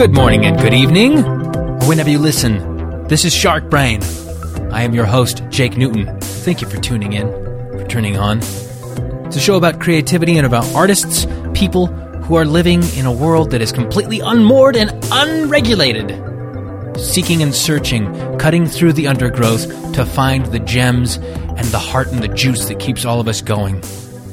Good morning and good evening, or whenever you listen. This is Shark Brain. I am your host, Jake Newton. Thank you for tuning in, for turning on. It's a show about creativity and about artists, people who are living in a world that is completely unmoored and unregulated. Seeking and searching, cutting through the undergrowth to find the gems and the heart and the juice that keeps all of us going.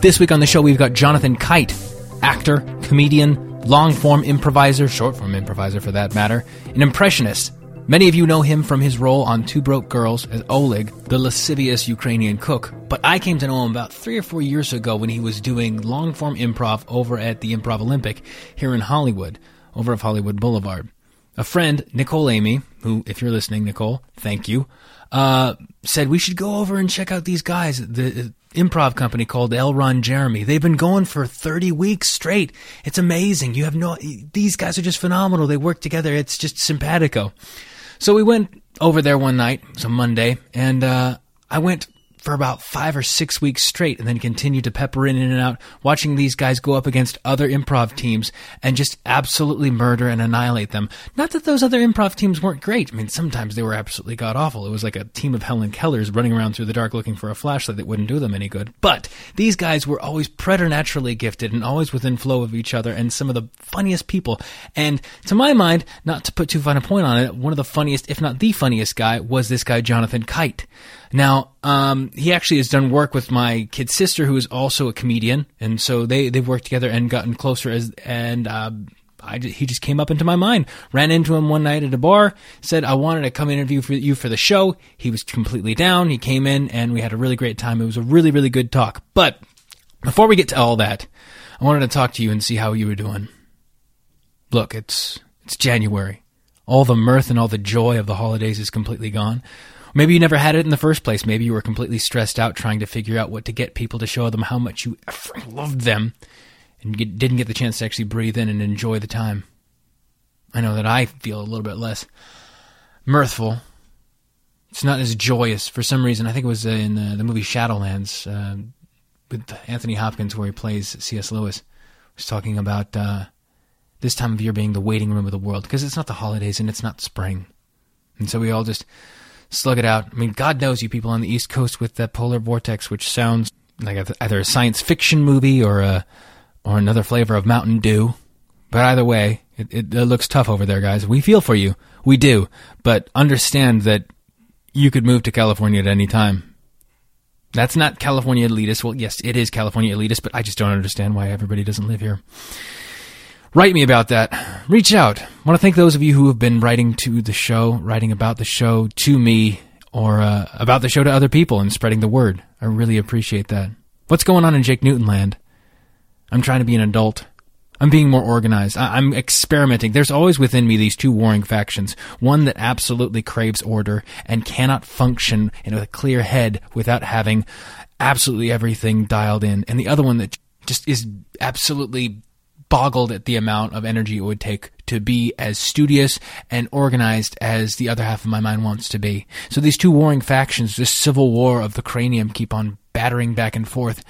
This week on the show, we've got Jonathan Kite, actor, comedian, long form improviser, short form improviser for that matter, an impressionist. Many of you know him from his role on Two Broke Girls as Oleg, the lascivious Ukrainian cook. But I came to know him about three or four years ago when he was doing long form improv over at the Improv Olympic here in Hollywood, over of Hollywood Boulevard. A friend, Nicole Amy, who, if you're listening, Nicole, thank you, uh, said we should go over and check out these guys. The improv company called L. Ron Jeremy. They've been going for 30 weeks straight. It's amazing. You have no, these guys are just phenomenal. They work together. It's just simpatico. So we went over there one night, it was a Monday, and, uh, I went for about five or six weeks straight and then continued to pepper in, in and out, watching these guys go up against other improv teams and just absolutely murder and annihilate them. Not that those other improv teams weren't great. I mean, sometimes they were absolutely god awful. It was like a team of Helen Kellers running around through the dark looking for a flashlight that wouldn't do them any good. But these guys were always preternaturally gifted and always within flow of each other and some of the funniest people. And to my mind, not to put too fine a point on it, one of the funniest, if not the funniest guy was this guy, Jonathan Kite. Now, um, he actually has done work with my kid sister, who is also a comedian, and so they they've worked together and gotten closer. As and uh, I, he just came up into my mind. Ran into him one night at a bar. Said I wanted to come interview for you for the show. He was completely down. He came in, and we had a really great time. It was a really really good talk. But before we get to all that, I wanted to talk to you and see how you were doing. Look, it's it's January. All the mirth and all the joy of the holidays is completely gone. Maybe you never had it in the first place. Maybe you were completely stressed out trying to figure out what to get people to show them how much you loved them and didn't get the chance to actually breathe in and enjoy the time. I know that I feel a little bit less mirthful. It's not as joyous for some reason. I think it was in uh, the movie Shadowlands uh, with Anthony Hopkins, where he plays C.S. Lewis. Was talking about uh, this time of year being the waiting room of the world because it's not the holidays and it's not spring, and so we all just slug it out. I mean, God knows you people on the East Coast with that polar vortex, which sounds like either a science fiction movie or a or another flavor of Mountain Dew. But either way, it, it, it looks tough over there, guys. We feel for you, we do. But understand that you could move to California at any time. That's not California elitist. Well, yes, it is California elitist, but I just don't understand why everybody doesn't live here. Write me about that. Reach out. I want to thank those of you who have been writing to the show, writing about the show to me, or uh, about the show to other people and spreading the word. I really appreciate that. What's going on in Jake Newton land? I'm trying to be an adult. I'm being more organized. I- am experimenting. There's always within me these two warring factions. One that absolutely craves order and cannot function in a clear head without having absolutely everything dialed in. And the other one that just is absolutely boggled at the amount of energy it would take to be as studious and organized as the other half of my mind wants to be. So these two warring factions, this civil war of the cranium, keep on battering back and forth.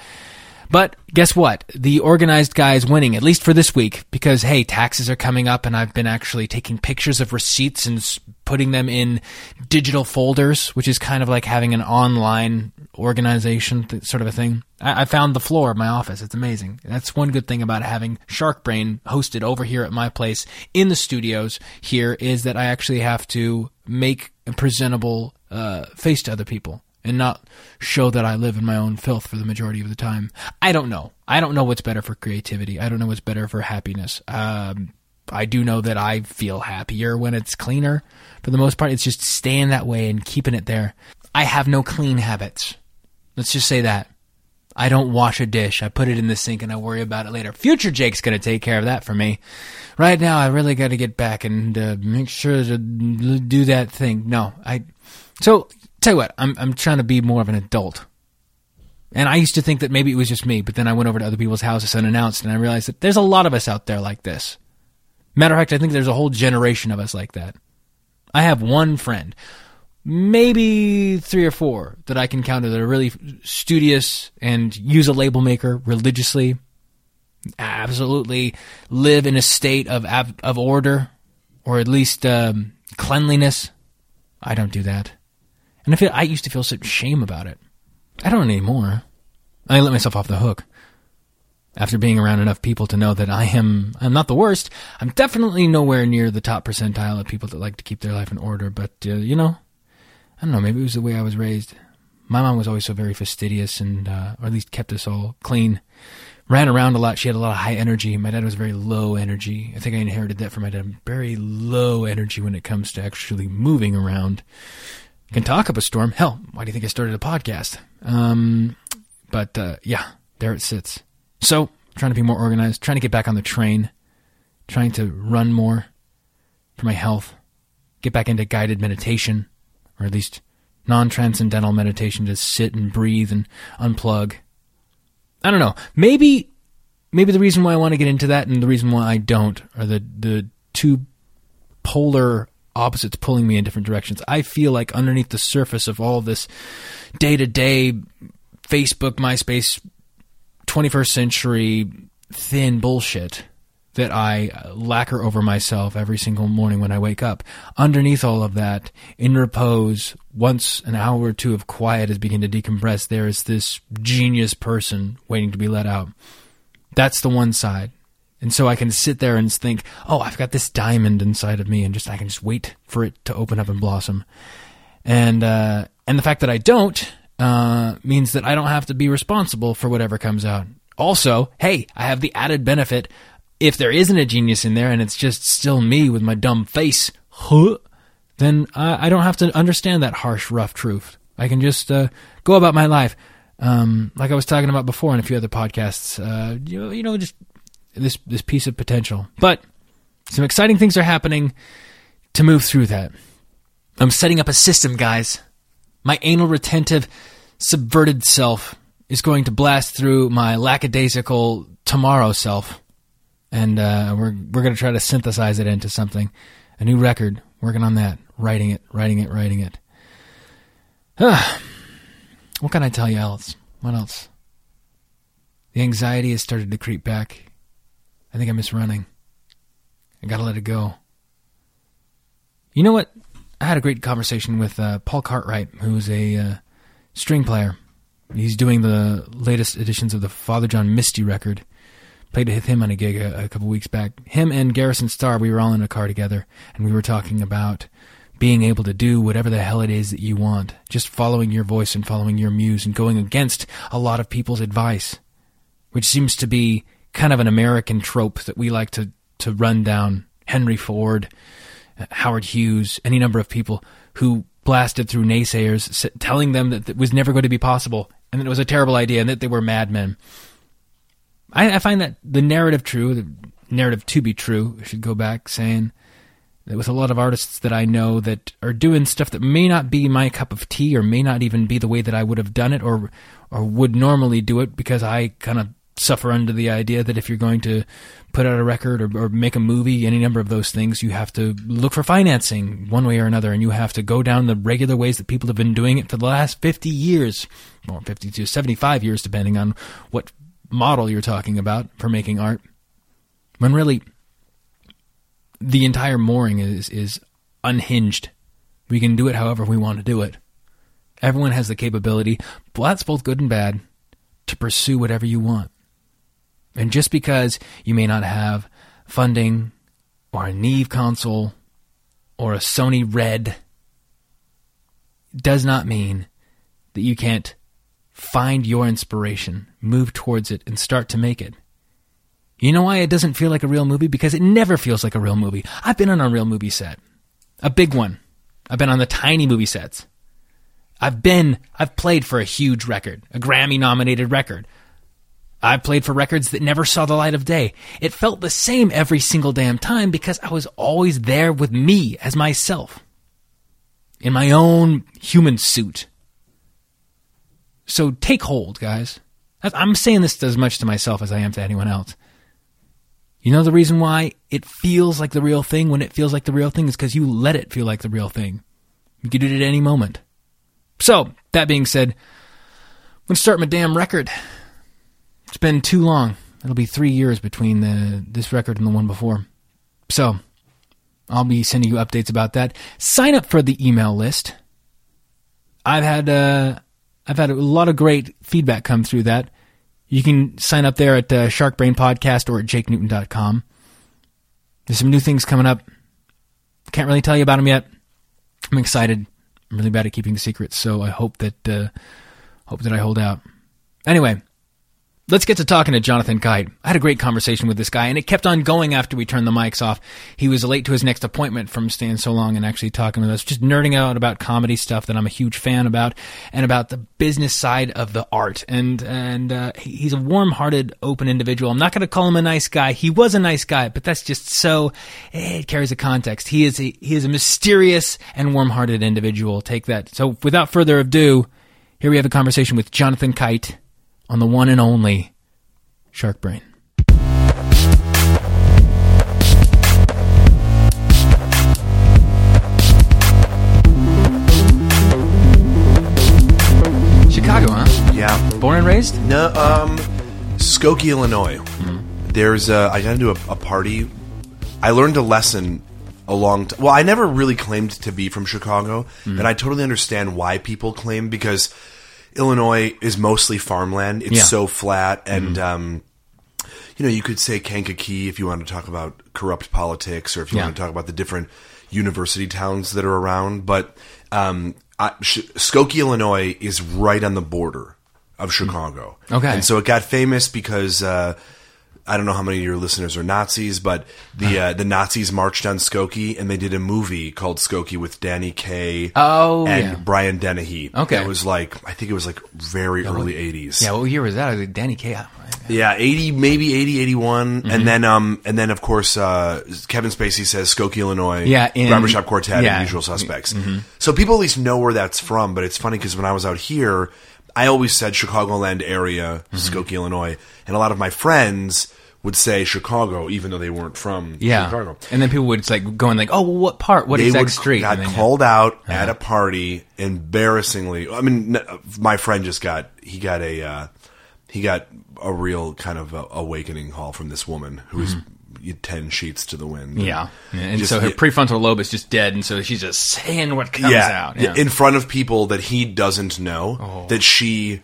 But guess what? The organized guy is winning, at least for this week, because hey, taxes are coming up and I've been actually taking pictures of receipts and putting them in digital folders, which is kind of like having an online organization sort of a thing. I, I found the floor of my office. It's amazing. That's one good thing about having Shark Brain hosted over here at my place in the studios here is that I actually have to make a presentable uh, face to other people and not show that I live in my own filth for the majority of the time. I don't know. I don't know what's better for creativity. I don't know what's better for happiness. Um, I do know that I feel happier when it's cleaner. For the most part, it's just staying that way and keeping it there. I have no clean habits. Let's just say that. I don't wash a dish. I put it in the sink and I worry about it later. Future Jake's going to take care of that for me. Right now, I really got to get back and uh, make sure to do that thing. No, I. So tell you what, I'm I'm trying to be more of an adult. And I used to think that maybe it was just me, but then I went over to other people's houses unannounced, and I realized that there's a lot of us out there like this. Matter of fact, I think there's a whole generation of us like that. I have one friend, maybe three or four that I can count that are really studious and use a label maker religiously. Absolutely live in a state of of order or at least um, cleanliness. I don't do that. And I feel I used to feel such shame about it. I don't anymore. I let myself off the hook. After being around enough people to know that I am I'm not the worst, I'm definitely nowhere near the top percentile of people that like to keep their life in order, but uh, you know, I don't know, maybe it was the way I was raised. My mom was always so very fastidious and uh, or at least kept us all clean. Ran around a lot. She had a lot of high energy. My dad was very low energy. I think I inherited that from my dad. Very low energy when it comes to actually moving around can talk up a storm. Hell, why do you think I started a podcast? Um, but uh, yeah, there it sits. So, trying to be more organized, trying to get back on the train, trying to run more for my health, get back into guided meditation, or at least non transcendental meditation to sit and breathe and unplug. I don't know. Maybe maybe the reason why I want to get into that and the reason why I don't are the the two polar opposites pulling me in different directions. I feel like underneath the surface of all this day to day Facebook, MySpace, 21st century thin bullshit that I lacquer over myself every single morning when I wake up. Underneath all of that, in repose, once an hour or two of quiet is beginning to decompress, there is this genius person waiting to be let out. That's the one side. And so I can sit there and think, oh, I've got this diamond inside of me, and just I can just wait for it to open up and blossom. And uh, and the fact that I don't uh, means that I don't have to be responsible for whatever comes out. Also, hey, I have the added benefit if there isn't a genius in there and it's just still me with my dumb face, huh, then I, I don't have to understand that harsh, rough truth. I can just uh, go about my life. Um, like I was talking about before in a few other podcasts, uh, you, you know, just this this piece of potential. But some exciting things are happening to move through that. I'm setting up a system, guys. My anal retentive, subverted self is going to blast through my lackadaisical tomorrow self, and uh, we're we're going to try to synthesize it into something, a new record. Working on that, writing it, writing it, writing it. Ah, what can I tell you else? What else? The anxiety has started to creep back. I think I miss running. I gotta let it go. You know what? I had a great conversation with uh, Paul Cartwright, who's a uh, string player. He's doing the latest editions of the Father John Misty record. Played with him on a gig a, a couple weeks back. Him and Garrison Starr, we were all in a car together, and we were talking about being able to do whatever the hell it is that you want, just following your voice and following your muse and going against a lot of people's advice, which seems to be kind of an American trope that we like to, to run down. Henry Ford, Howard Hughes, any number of people who blasted through naysayers, telling them that it was never going to be possible and that it was a terrible idea and that they were madmen. I, I find that the narrative true, the narrative to be true, I should go back saying that with a lot of artists that I know that are doing stuff that may not be my cup of tea or may not even be the way that I would have done it or or would normally do it because I kind of suffer under the idea that if you're going to put out a record or, or, make a movie, any number of those things, you have to look for financing one way or another, and you have to go down the regular ways that people have been doing it for the last 50 years, or 50 to 75 years, depending on what model you're talking about for making art. When really, the entire mooring is, is unhinged. We can do it however we want to do it. Everyone has the capability, well, that's both good and bad, to pursue whatever you want. And just because you may not have funding or a Neve console or a Sony Red does not mean that you can't find your inspiration, move towards it, and start to make it. You know why it doesn't feel like a real movie? Because it never feels like a real movie. I've been on a real movie set, a big one. I've been on the tiny movie sets. I've been, I've played for a huge record, a Grammy nominated record. I've played for records that never saw the light of day. It felt the same every single damn time because I was always there with me as myself. In my own human suit. So take hold, guys. I'm saying this as much to myself as I am to anyone else. You know the reason why it feels like the real thing when it feels like the real thing is because you let it feel like the real thing. You can do it at any moment. So, that being said, I'm going to start my damn record. It's been too long. It'll be three years between the this record and the one before. So, I'll be sending you updates about that. Sign up for the email list. I've had uh, I've had a lot of great feedback come through that. You can sign up there at uh, Shark Brain Podcast or at jakenewton.com. There's some new things coming up. Can't really tell you about them yet. I'm excited. I'm really bad at keeping secrets, so I hope that uh, hope that I hold out. Anyway, Let's get to talking to Jonathan Kite. I had a great conversation with this guy, and it kept on going after we turned the mics off. He was late to his next appointment from staying so long and actually talking with us, just nerding out about comedy stuff that I'm a huge fan about, and about the business side of the art. And and uh, he's a warm-hearted, open individual. I'm not going to call him a nice guy. He was a nice guy, but that's just so it carries a context. He is a he is a mysterious and warm-hearted individual. Take that. So without further ado, here we have a conversation with Jonathan Kite on the one and only Shark Brain. Chicago, huh? Yeah. Born and raised? No, um, Skokie, Illinois. There's a, I got into a, a party. I learned a lesson a long time. Well, I never really claimed to be from Chicago, and I totally understand why people claim because Illinois is mostly farmland. It's Yeah. so flat, and um, you know, you could say Kankakee if you want to talk about corrupt politics, or if you Yeah. want to talk about the different university towns that are around. But um, I, Sh- Skokie, Illinois, is right on the border of Chicago. Okay. and so it got famous because. Uh, I don't know how many of your listeners are Nazis, but the uh, the Nazis marched on Skokie, and they did a movie called Skokie with Danny Kaye Oh, and yeah. Brian Dennehy. Okay. it was like I think it was like very early '80s. Yeah, what year was that? Like Danny Kaye. Yeah, 80, maybe 80, 81. Mm-hmm. And then, um, and then of course, uh, Kevin Spacey says Skokie, Illinois. Yeah, in- Barbershop Quartet yeah. Mm-hmm. and Usual Suspects. So people at least know where that's from, but it's funny because when I was out here, I always said Chicagoland area, Mm-hmm. Skokie, Illinois. And a lot of my friends would say Chicago, even though they weren't from Yeah. Chicago. And then people would like going like, oh, well, what part? What They exact would street? got And called out at a party embarrassingly. I mean, my friend just got he got a uh, he got a real kind of uh awakening call from this woman who's ten sheets to the wind. Mm-hmm. Yeah. And Just- so her prefrontal lobe is just dead, and so she's just saying what comes yeah, out. Yeah. in front of people that he doesn't know that she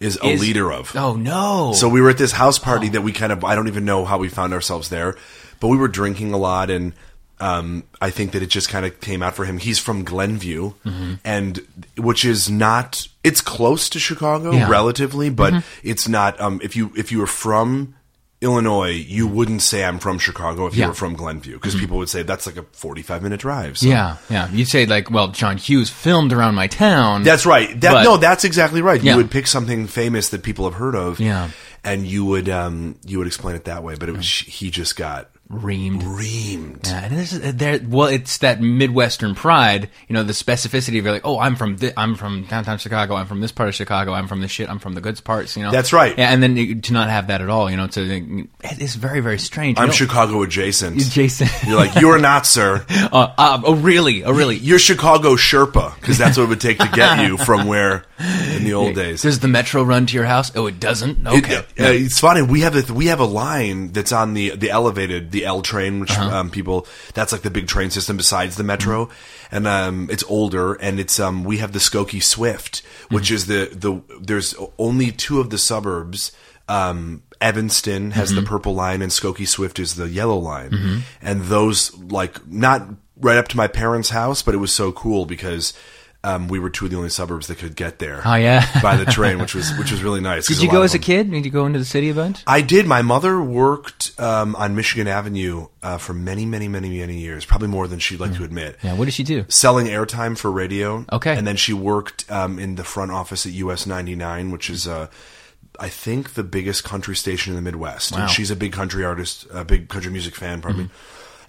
is a Is- leader of. oh no. So we were at this house party that we kind of I don't even know how we found ourselves there, but we were drinking a lot and um, I think that it just kind of came out for him. He's from Glenview, Mm-hmm. and which is not it's close to Chicago Yeah. Mm-hmm. relatively, but it's not. Um, if you if you were from Illinois, you wouldn't say I'm from Chicago if Yeah. Mm-hmm. you were from Glenview because people would say that's like a 45 minute drive. So. yeah, yeah. You'd say like, well, John Hughes filmed around my town. That's right. That, But- no, that's exactly right. Yeah. You would pick something famous that people have heard of, Yeah. and you would um, you would explain it that way. But it was he just got reamed. reamed. Yeah, and this is there. Well, it's that Midwestern pride. You know, the specificity of like, oh, I'm from thi- I'm from downtown Chicago. I'm from this part of Chicago. I'm from this shit. I'm from the goods parts. You know, That's right. Yeah, and then you- to not have that at all. You know, to it is very very strange. You I'm know, Chicago adjacent. Jason. You're like you're not, sir. uh, uh, oh, really? Oh, really? You're Chicago Sherpa because that's what it would take to get you from where in the old days. Does the metro run to your house? Oh, it doesn't. Okay. It- uh, it's funny. We have a we have a line that's on the the elevated the L train, which Uh-huh. um, people that's like the big train system besides the metro, Mm-hmm. and um, it's older. And it's um we have the Skokie Swift, which Mm-hmm. is the the there's only two of the suburbs. Um, Evanston has Mm-hmm. the purple line, and Skokie Swift is the yellow line, and those like not right up to my parents' house, but it was so cool because. Um, we were two of the only suburbs that could get there Oh, yeah. by the train, which was which was really nice. Did you go as a kid? Did you go into the city a bunch? I did. My mother worked um, on Michigan Avenue uh, for many, many, many, many years. Probably more than she'd like to admit. Yeah. What did she do? Selling airtime for radio. Okay. And then she worked um, in the front office at US 99, which is, uh, I think, the biggest country station in the Midwest. Wow. Mm-hmm. And she's a big country artist, a big country music fan, pardon me.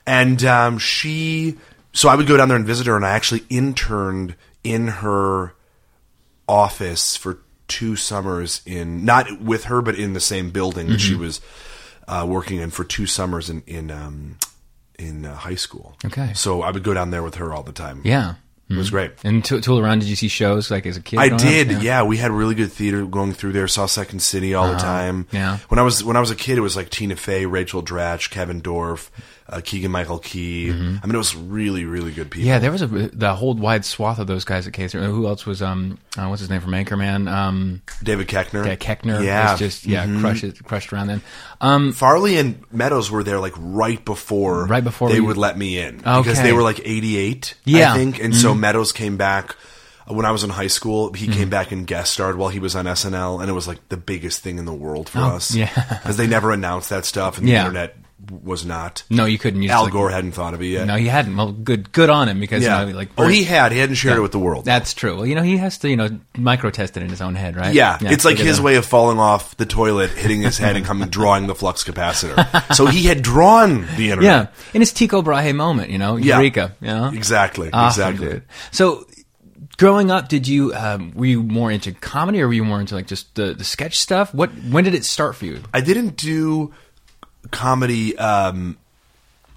And um, she, so I would go down there and visit her, and I actually interned in her office for two summers in not with her but in the same building that Mm-hmm. she was uh, working in for two summers in in um, in uh, high school. Okay. so I would go down there with her all the time. Yeah. it was great. And to, tool around, did you see shows like as a kid? I did, yeah. We had really good theater going through there. Saw Second City all the time. Uh-huh. yeah. When I was when I was a kid, it was like Tina Fey, Rachel Dratch, Kevin Dorff, uh, Keegan Michael Key. I mean, it was really, really good people. Mm-hmm. Yeah, there was a the whole wide swath of those guys at Case. Who else was um uh, what's his name from Anchorman? Um, David Koechner. yeah, Koechner Yeah. was just yeah crushed crushed around then. Um, Farley and Meadows were there like right before Right before they we- would let me in because they were like 88 Yeah. Mm-hmm. I think and so Meadows came back uh, when I was in high school he came back and guest starred while he was on SNL and it was like the biggest thing in the world for us Oh, yeah. because they never announced that stuff and the Yeah. internet was not no, you couldn't. Just, Al like- Gore hadn't thought of it yet No, he hadn't. Well, good good on him because yeah you know, like oh he had he hadn't shared it with the world That's true. Well, you know, he has to, you know, micro test it in his own head, right? Yeah, it's like his way of falling off the toilet, hitting his head, and coming drawing the flux capacitor. So he had drawn the internet. Yeah, in his Tycho Brahe moment, you know, Yeah. Eureka, you know, exactly, Awesome, exactly. dude. So, growing up, did you um, were you more into comedy or were you more into like just the the sketch stuff? What when did it start for you? I didn't do comedy um,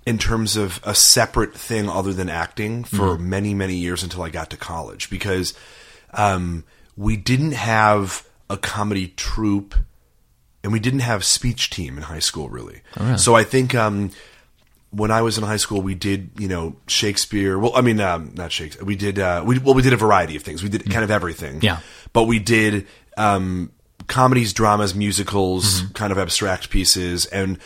in terms of a separate thing other than acting for Mm-hmm. many, many years until I got to college because um, we didn't have a comedy troupe and we didn't have speech team in high school really. Oh, So I think um, when I was in high school, we did you know Shakespeare. Well, I mean um, not Shakespeare. We did uh, we well we did a variety of things. We did kind of everything. Mm. Yeah. but we did um, comedies, dramas, musicals, Mm-hmm. kind of abstract pieces, and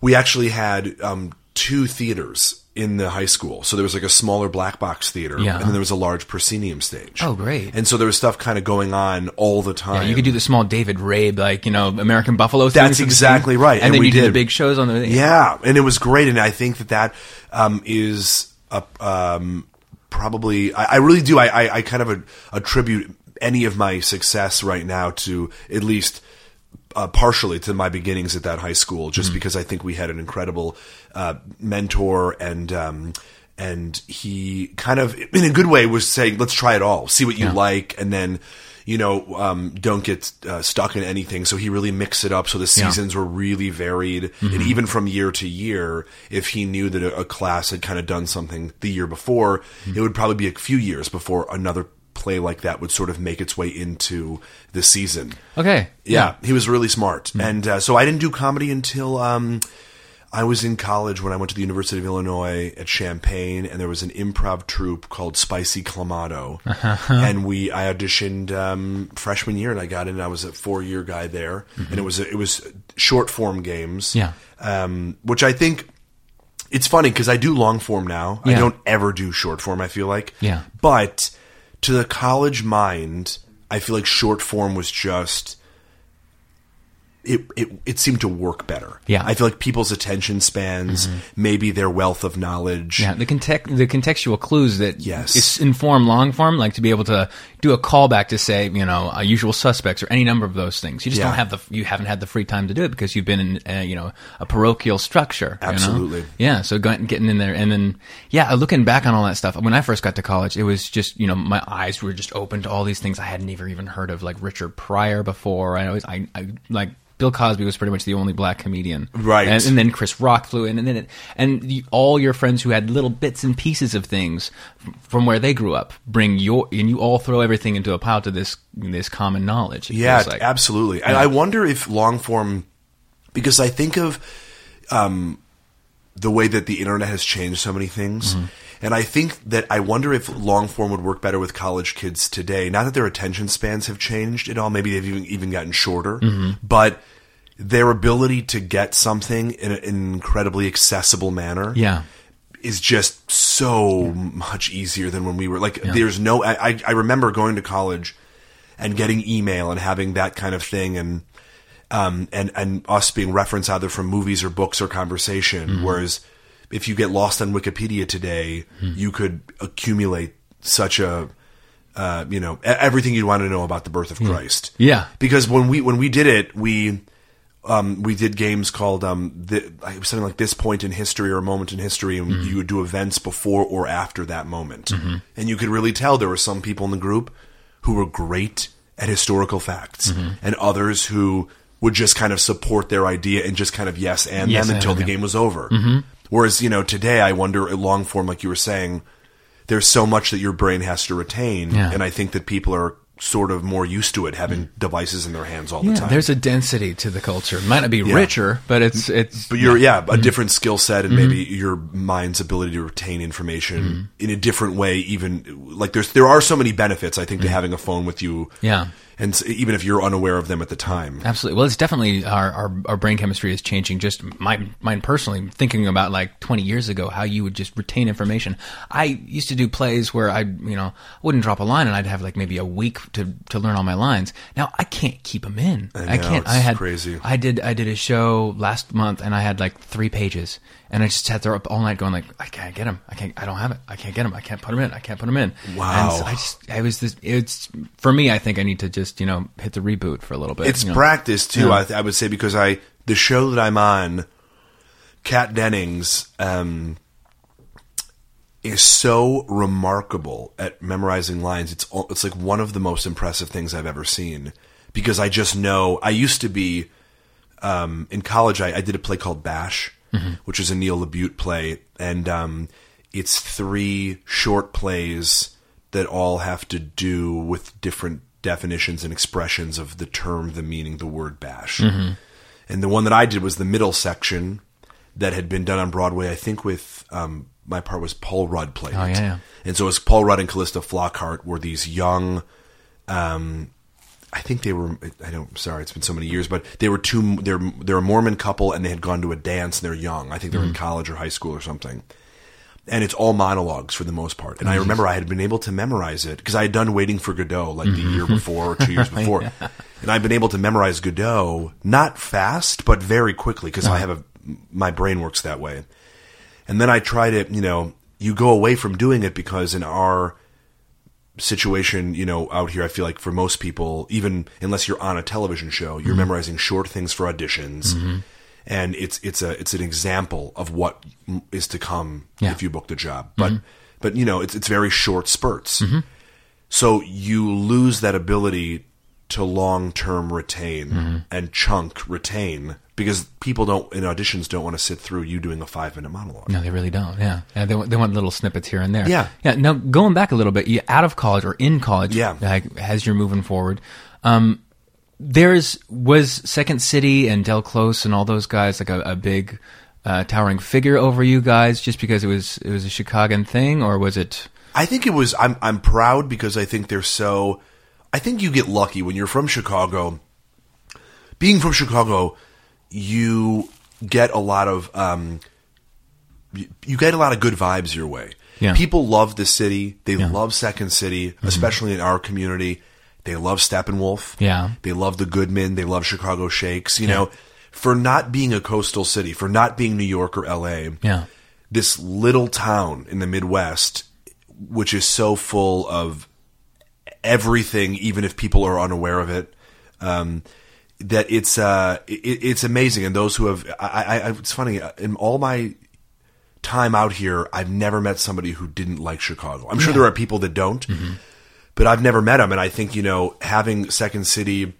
we actually had um, two theaters in the high school. So there was like a smaller black box theater, Yeah. and then there was a large proscenium stage. Oh, great. And so there was stuff kind of going on all the Yeah, time. you could do the small David Rabe, like you know, American Buffalo. Theater. That's things at the exactly right, And, and then we you do the did. big shows on the Yeah, and it was great, and I think that that um, is a, um, probably. I, I really do. I, I, I kind of a, attribute any of my success right now to at least. Uh, partially to my beginnings at that high school, just Mm-hmm. because I think we had an incredible uh, mentor, and um, and he kind of, in a good way, was saying, "Let's try it all, see what you Yeah. like, and then." You know, um, don't get uh, stuck in anything. So he really mixed it up. So the Yeah. seasons were really varied, and even from year to year, if he knew that a, a class had kind of done something the year before, it would probably be a few years before another play like that would sort of make its way into the season. Okay. Yeah, he was really smart, and uh, so I didn't do comedy until um, I was in college when I went to the University of Illinois at Champaign, and there was an improv troupe called Spicy Clamato, and we I auditioned um, freshman year, and I got in. And I was a four year guy there, and it was it was short form games, Yeah. um, which I think. It's funny because I do long form now. I don't ever do short form. I feel like, Yeah. But to the college mind, I feel like short form was just it, it it seemed to work better. Yeah. Mm-hmm. I feel like people's attention spans, maybe their wealth of knowledge. Yeah, the context, the contextual clues that Yes. inform long form, like to be able to do a callback to say, you know, uh, usual suspects or any number of those things. You just Yeah. don't have the, you haven't had the free time to do it because you've been in, uh, you know, a parochial structure. you know? Absolutely. Yeah. So going, getting in there and then, yeah, looking back on all that stuff. When I first got to college, it was just, you know, my eyes were just open to all these things I hadn't even even heard of, like Richard Pryor before. I always, I, I like. Bill Cosby was pretty much the only black comedian, Right. And, and then Chris Rock flew in, and then it, and you, all your friends who had little bits and pieces of things from where they grew up bring your and you all throw everything into a pile to this this common knowledge. Yeah, like. absolutely. And I wonder if long form, because I think of um, the way that the internet has changed so many things. Mm-hmm. And I think that I wonder if long form would work better with college kids today. Not that their attention spans have changed at all. Maybe they've even, even gotten shorter. Mm-hmm. But their ability to get something in, an incredibly accessible manner Yeah, is just so much easier than when we were like there's no I, I- remember going to college and getting email and having that kind of thing and um and and us being referenced either from movies or books or conversation whereas if you get lost on Wikipedia today you could accumulate such a uh, you know everything you'd want to know about the birth of Christ. Yeah. because when we when we did it we um, we did games called um, the, something like this point in history or a moment in history, and Mm-hmm. you would do events before or after that moment, and you could really tell there were some people in the group who were great at historical facts, Mm-hmm. and others who would just kind of support their idea and just kind of yes and Yes them and, until the game was over. Whereas you know today, I wonder long form, like you were saying, there's so much that your brain has to retain, Yeah. and I think that people are sort of more used to it, having devices in their hands all the time. there's a density to the culture. It might not be richer, but it's it's. But you're yeah, a Mm-hmm. different skill set and maybe your mind's ability to retain information Mm-hmm. in a different way. Even like there's there are so many benefits I think to having a phone with you. Yeah. And s- even if you're unaware of them at the time. Absolutely. Well, it's definitely our, our, our brain chemistry is changing. Just my, mine personally, thinking about like 20 years ago, how you would just retain information. I used to do plays where I, you know, wouldn't drop a line and I'd have like maybe a week to, to learn all my lines. Now I can't keep them in. I, know, can't. it's I had crazy. I did I did a show last month and I had like three pages and I just sat there up all night going like I can't get him. I can't. I don't have it. I can't get him. I can't put him in. I can't put him in. Wow. And so I just I was this. It's for me. I think I need to just you know hit the reboot for a little bit. It's you know. practice too. Yeah. I, th- I would say because I the show that I'm on, Kat Dennings, um, is so remarkable at memorizing lines. It's it's like one of the most impressive things I've ever seen because I just know. I used to be um, in college. I, I did a play called Bash, which is a Neil LaBute play, and um, it's three short plays that all have to do with different definitions and expressions of the term, the meaning, the word bash. And the one that I did was the middle section that had been done on Broadway. I think with um, my part was Paul Rudd played Oh, yeah, yeah. and so it was Paul Rudd and Calista Flockhart were these young. Um, I think they were. I don't. Sorry, it's been so many years, but they were two. They're they're a Mormon couple, and they had gone to a dance. and They're young. I think they're in mm-hmm. college or high school or something. And it's all monologues for the most part. And I remember I had been able to memorize it because I had done Waiting for Godot like the year mm-hmm. before or two years before, and I've been able to memorize Godot not fast but very quickly because I uh-huh. have a my brain works that way. And then I try to, you know, you go away from doing it because in our situation, you know, out here, I feel like for most people, even unless you're on a television show, Mm-hmm. you're memorizing short things for auditions, and it's it's a it's an example of what is to come Yeah. Mm-hmm. if you book the job. But but you know, it's it's very short spurts, so you lose that ability to long term retain Mm-hmm. and chunk retain because people don't in auditions don't want to sit through you doing a five minute monologue. No, they really don't. Yeah, yeah they, want- they want little snippets here and there. Yeah. yeah. Now going back a little bit, you out of college or in college, Yeah. like, as you're moving forward, um, there's was Second City and Del Close and all those guys like a, a big uh, towering figure over you guys just because it was it was a Chicagoan thing or was it? I think it was. I'm I'm proud because I think they're so. I think you get lucky when you're from Chicago. Being from Chicago, you get a lot of um, you, get a lot of good vibes your way. Yeah. People love the city. They love Second City, especially in our community. They love Steppenwolf. Yeah. They love the Goodman. They love Chicago Shakes. You know, for not being a coastal city, for not being New York or L.A Yeah. this little town in the Midwest, which is so full of everything, even if people are unaware of it, um, that it's uh, it, it's amazing. And those who have, I, I, it's funny in all my time out here, I've never met somebody who didn't like Chicago. I'm sure there are people that don't, but I've never met them. And I think you know, having Second City,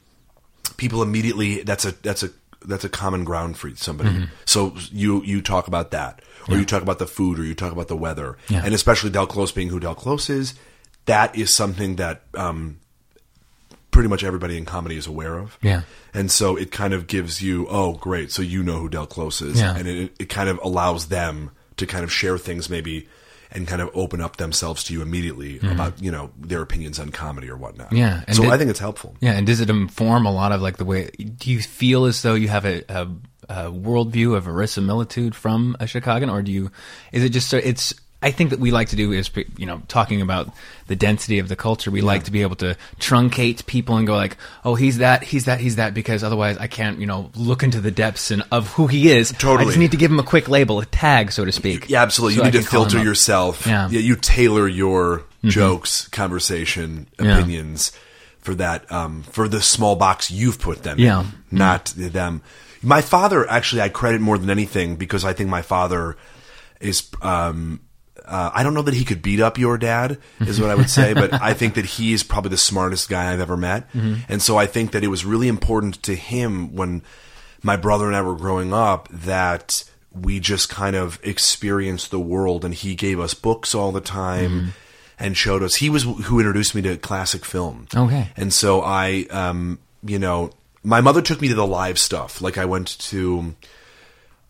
people immediately that's a that's a that's a common ground for somebody. Mm-hmm. So you you talk about that, or you talk about the food, or you talk about the weather, Yeah. and especially Del Close being who Del Close is. That is something that um, pretty much everybody in comedy is aware of. Yeah. And so it kind of gives you, oh, great, so you know who Del Close is. Yeah. And it, it kind of allows them to kind of share things maybe and kind of open up themselves to you immediatly about, you know, their opinions on comedy or whatnot. Mm-hmm. Yeah, so did- I think it's helpful. Yeah, and does it inform a lot of like the way? Do you feel as though you have a, a, a worldview of verisimilitude from a Chicagoan, or do you? Is it just so? It's. I think that we like to do is you know talking about the density of the culture. We like to be able to truncate people and go like, oh, he's that, he's that, he's that, because otherwise I can't you know look into the depths and of who he is. Totally, I just need to give him a quick label, a tag, so to speak. Yeah, absolutely. So you I need to can call him filter yourself. Yeah. Mm-hmm. you tailor your jokes, conversation, Yeah. opinions for that um, for the small box you've put them Yeah. in, not them. My father, actually, I credit more than anything because I think my father is. Um, uh, I don't know that he could beat up your dad, is what I would say, but I think that he is probably the smartest guy I've ever met. And so I think that it was really important to him when my brother and I were growing up that we just kind of experienced the world and he gave us books all the time and showed us. He was who introduced me to classic film. Okay. And so I, um, you know, my mother took me to the live stuff. Like I went to,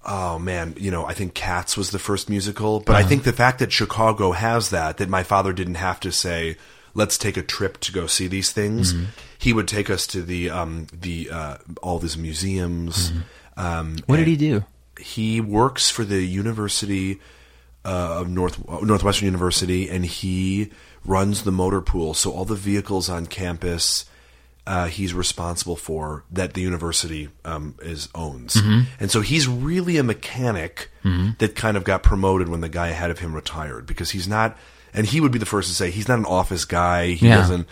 oh man, you know, I think Cats was the first musical. But I think the fact that Chicago has that, that my father didn't have to say, let's take a trip to go see these things. He would take us to the, um, the, uh, all these museums. Um, What did he do? he works for the University uh, of North Northwestern University, and he runs the motor pool. So all the vehicles on campus, uh, he's responsible for that the university um, is owns. And so he's really a mechanic that kind of got promoted when the guy ahead of him retired because he's not. And he would be the first to say he's not an office guy. He Yeah. doesn't.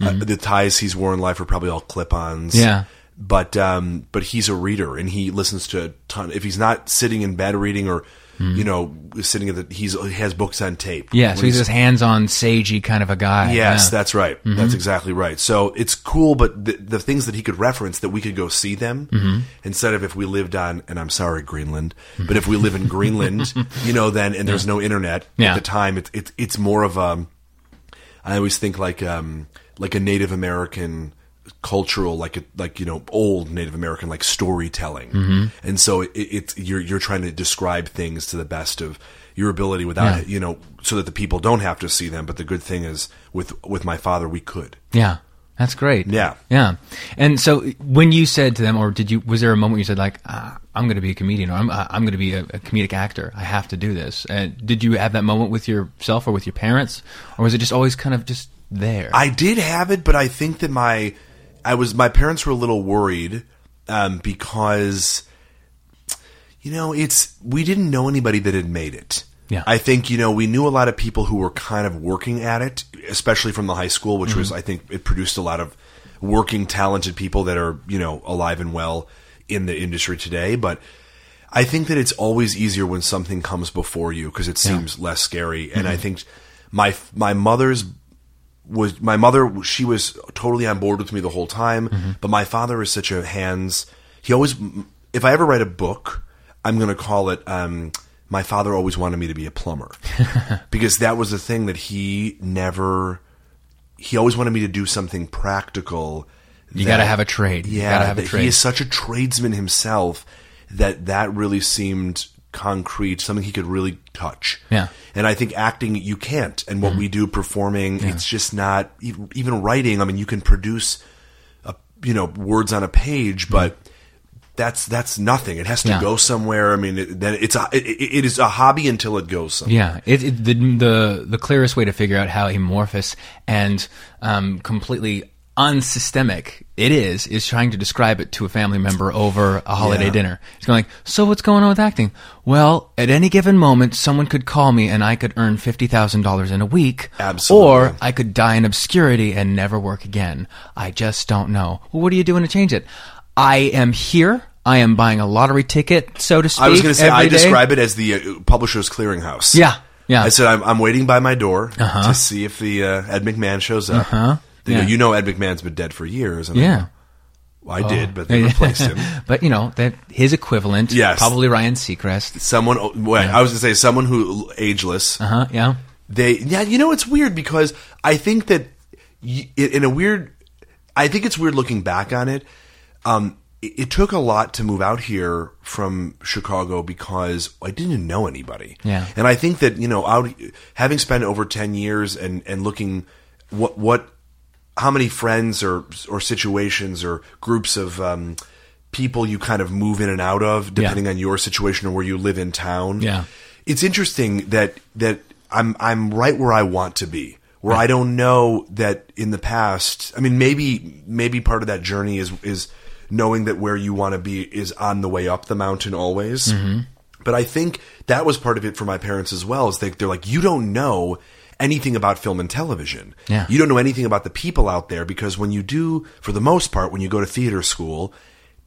Uh, the ties he's worn in life are probably all clip-ons Yeah. but um, but he's a reader and he listens to a ton. If he's not sitting in bed reading or you know sitting at the, he's he has books on tape. Yeah, so When he's this hands-on, sagey kind of a guy. Yes, Yeah. Mm-hmm. that's right. That's exactly right. So it's cool, but the, the things that he could reference that we could go see them Mm-hmm. instead of if we lived on, and I'm sorry, Greenland, but if we live in Greenland, you know, then and there's no internet Yeah. at the time, it's it's it's more of a. I always think like um like a Native American cultural like a, like you know old Native American like storytelling, Mm-hmm. and so it, it's you're you're trying to describe things to the best of your ability without Yeah. you know so that the people don't have to see them. But the good thing is with with my father we could. Yeah. That's great. Yeah. Yeah. And so when you said to them, or did you, was there a moment you said like, ah, I'm going to be a comedian or I'm, uh, I'm going to be a, a comedic actor. I have to do this. And did you have that moment with yourself or with your parents? Or was it just always kind of just there? I did have it, but I think that my I was my parents were a little worried um, because you know it's we didn't know anybody that had made it. Yeah. I think you know we knew a lot of people who were kind of working at it, especially from the high school, which was I think it produced a lot of working, talented people that are you know alive and well in the industry today. But I think that it's always easier when something comes before you because it seems less scary. And I think my my mother's was my mother she was totally on board with me the whole time but my father is such a hands he always if i ever write a book i'm going to call it um, my father always wanted me to be a plumber because that was the thing that he never he always wanted me to do something practical you got to have a trade. you yeah got to have a trade. he is such a tradesman himself that that really seemed concrete something he could really touch Yeah. Mm-hmm. and I think acting you can't, and what we do performing, it's just not even, writing. I mean, you can produce, a, you know, words on a page, but that's that's nothing. It has to Mm-hmm. Yeah. go somewhere. I mean, it, then it's a it, it is a hobby until it goes somewhere. Yeah, it, it, the the the clearest way to figure out how amorphous and um, completely unsystemic it is is trying to describe it to a family member over a holiday Yeah. dinner. It's going, like, so what's going on with acting? Well, at any given moment, someone could call me and I could earn fifty thousand dollars in a week, Absolutely. or I could die in obscurity and never work again. I just don't know. Well, what are you doing to change it? I am here. I am buying a lottery ticket, so to speak. I was going to say I day. describe it as the uh, publisher's clearinghouse. Yeah, yeah. I said I'm, I'm waiting by my door to see if the uh, Ed McMahon shows up. Uh-huh. They go, you know Ed McMahon's been dead for years. And Yeah. well, I did, but they replaced him. but you know that his equivalent, Yes. probably Ryan Seacrest. Someone, oh, wait, I was going to say someone who ageless. Uh huh. Yeah. They, yeah, you know, it's weird because I think that y- in a weird, I think it's weird looking back on it. Um, it, it took a lot to move out here from Chicago because I didn't know anybody. Yeah. and I think that you know, out having spent over ten years and and looking what what how many friends or or situations or groups of um, people you kind of move in and out of depending on your situation or where you live in town. Yeah. It's interesting that that I'm I'm right where I want to be. Where I don't know that in the past. I mean, maybe maybe part of that journey is is knowing that where you want to be is on the way up the mountain always. Mm-hmm. But I think that was part of it for my parents as well. Is they, they're like, you don't know anything about film and television. Yeah. You don't know anything about the people out there because when you do, for the most part, when you go to theater school,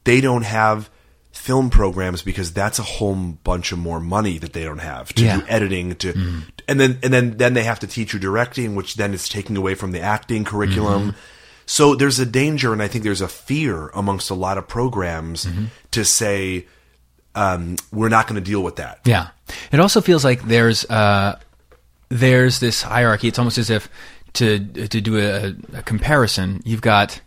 they don't have film programs because that's a whole bunch of more money that they don't have to Yeah. do editing to and then and then then they have to teach you directing which then is taking away from the acting curriculum so there's a danger and i think there's a fear amongst a lot of programs to say um, we're not going to deal with that Yeah. It also feels like there's uh, there's this hierarchy. It's almost as if to to do a, a comparison, you've got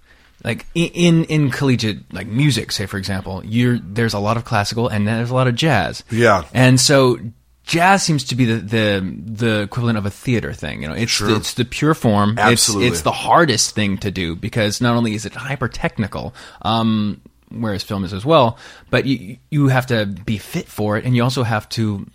like in in collegiate like music, say for example, you're there's a lot of classical and there's a lot of jazz. Yeah. and so jazz seems to be the the, the equivalent of a theater thing. You know, it's Sure. it's the pure form. Absolutely. It's, it's the hardest thing to do because not only is it hyper technical. Um, Whereas film is as well, but you you have to be fit for it, and you also have to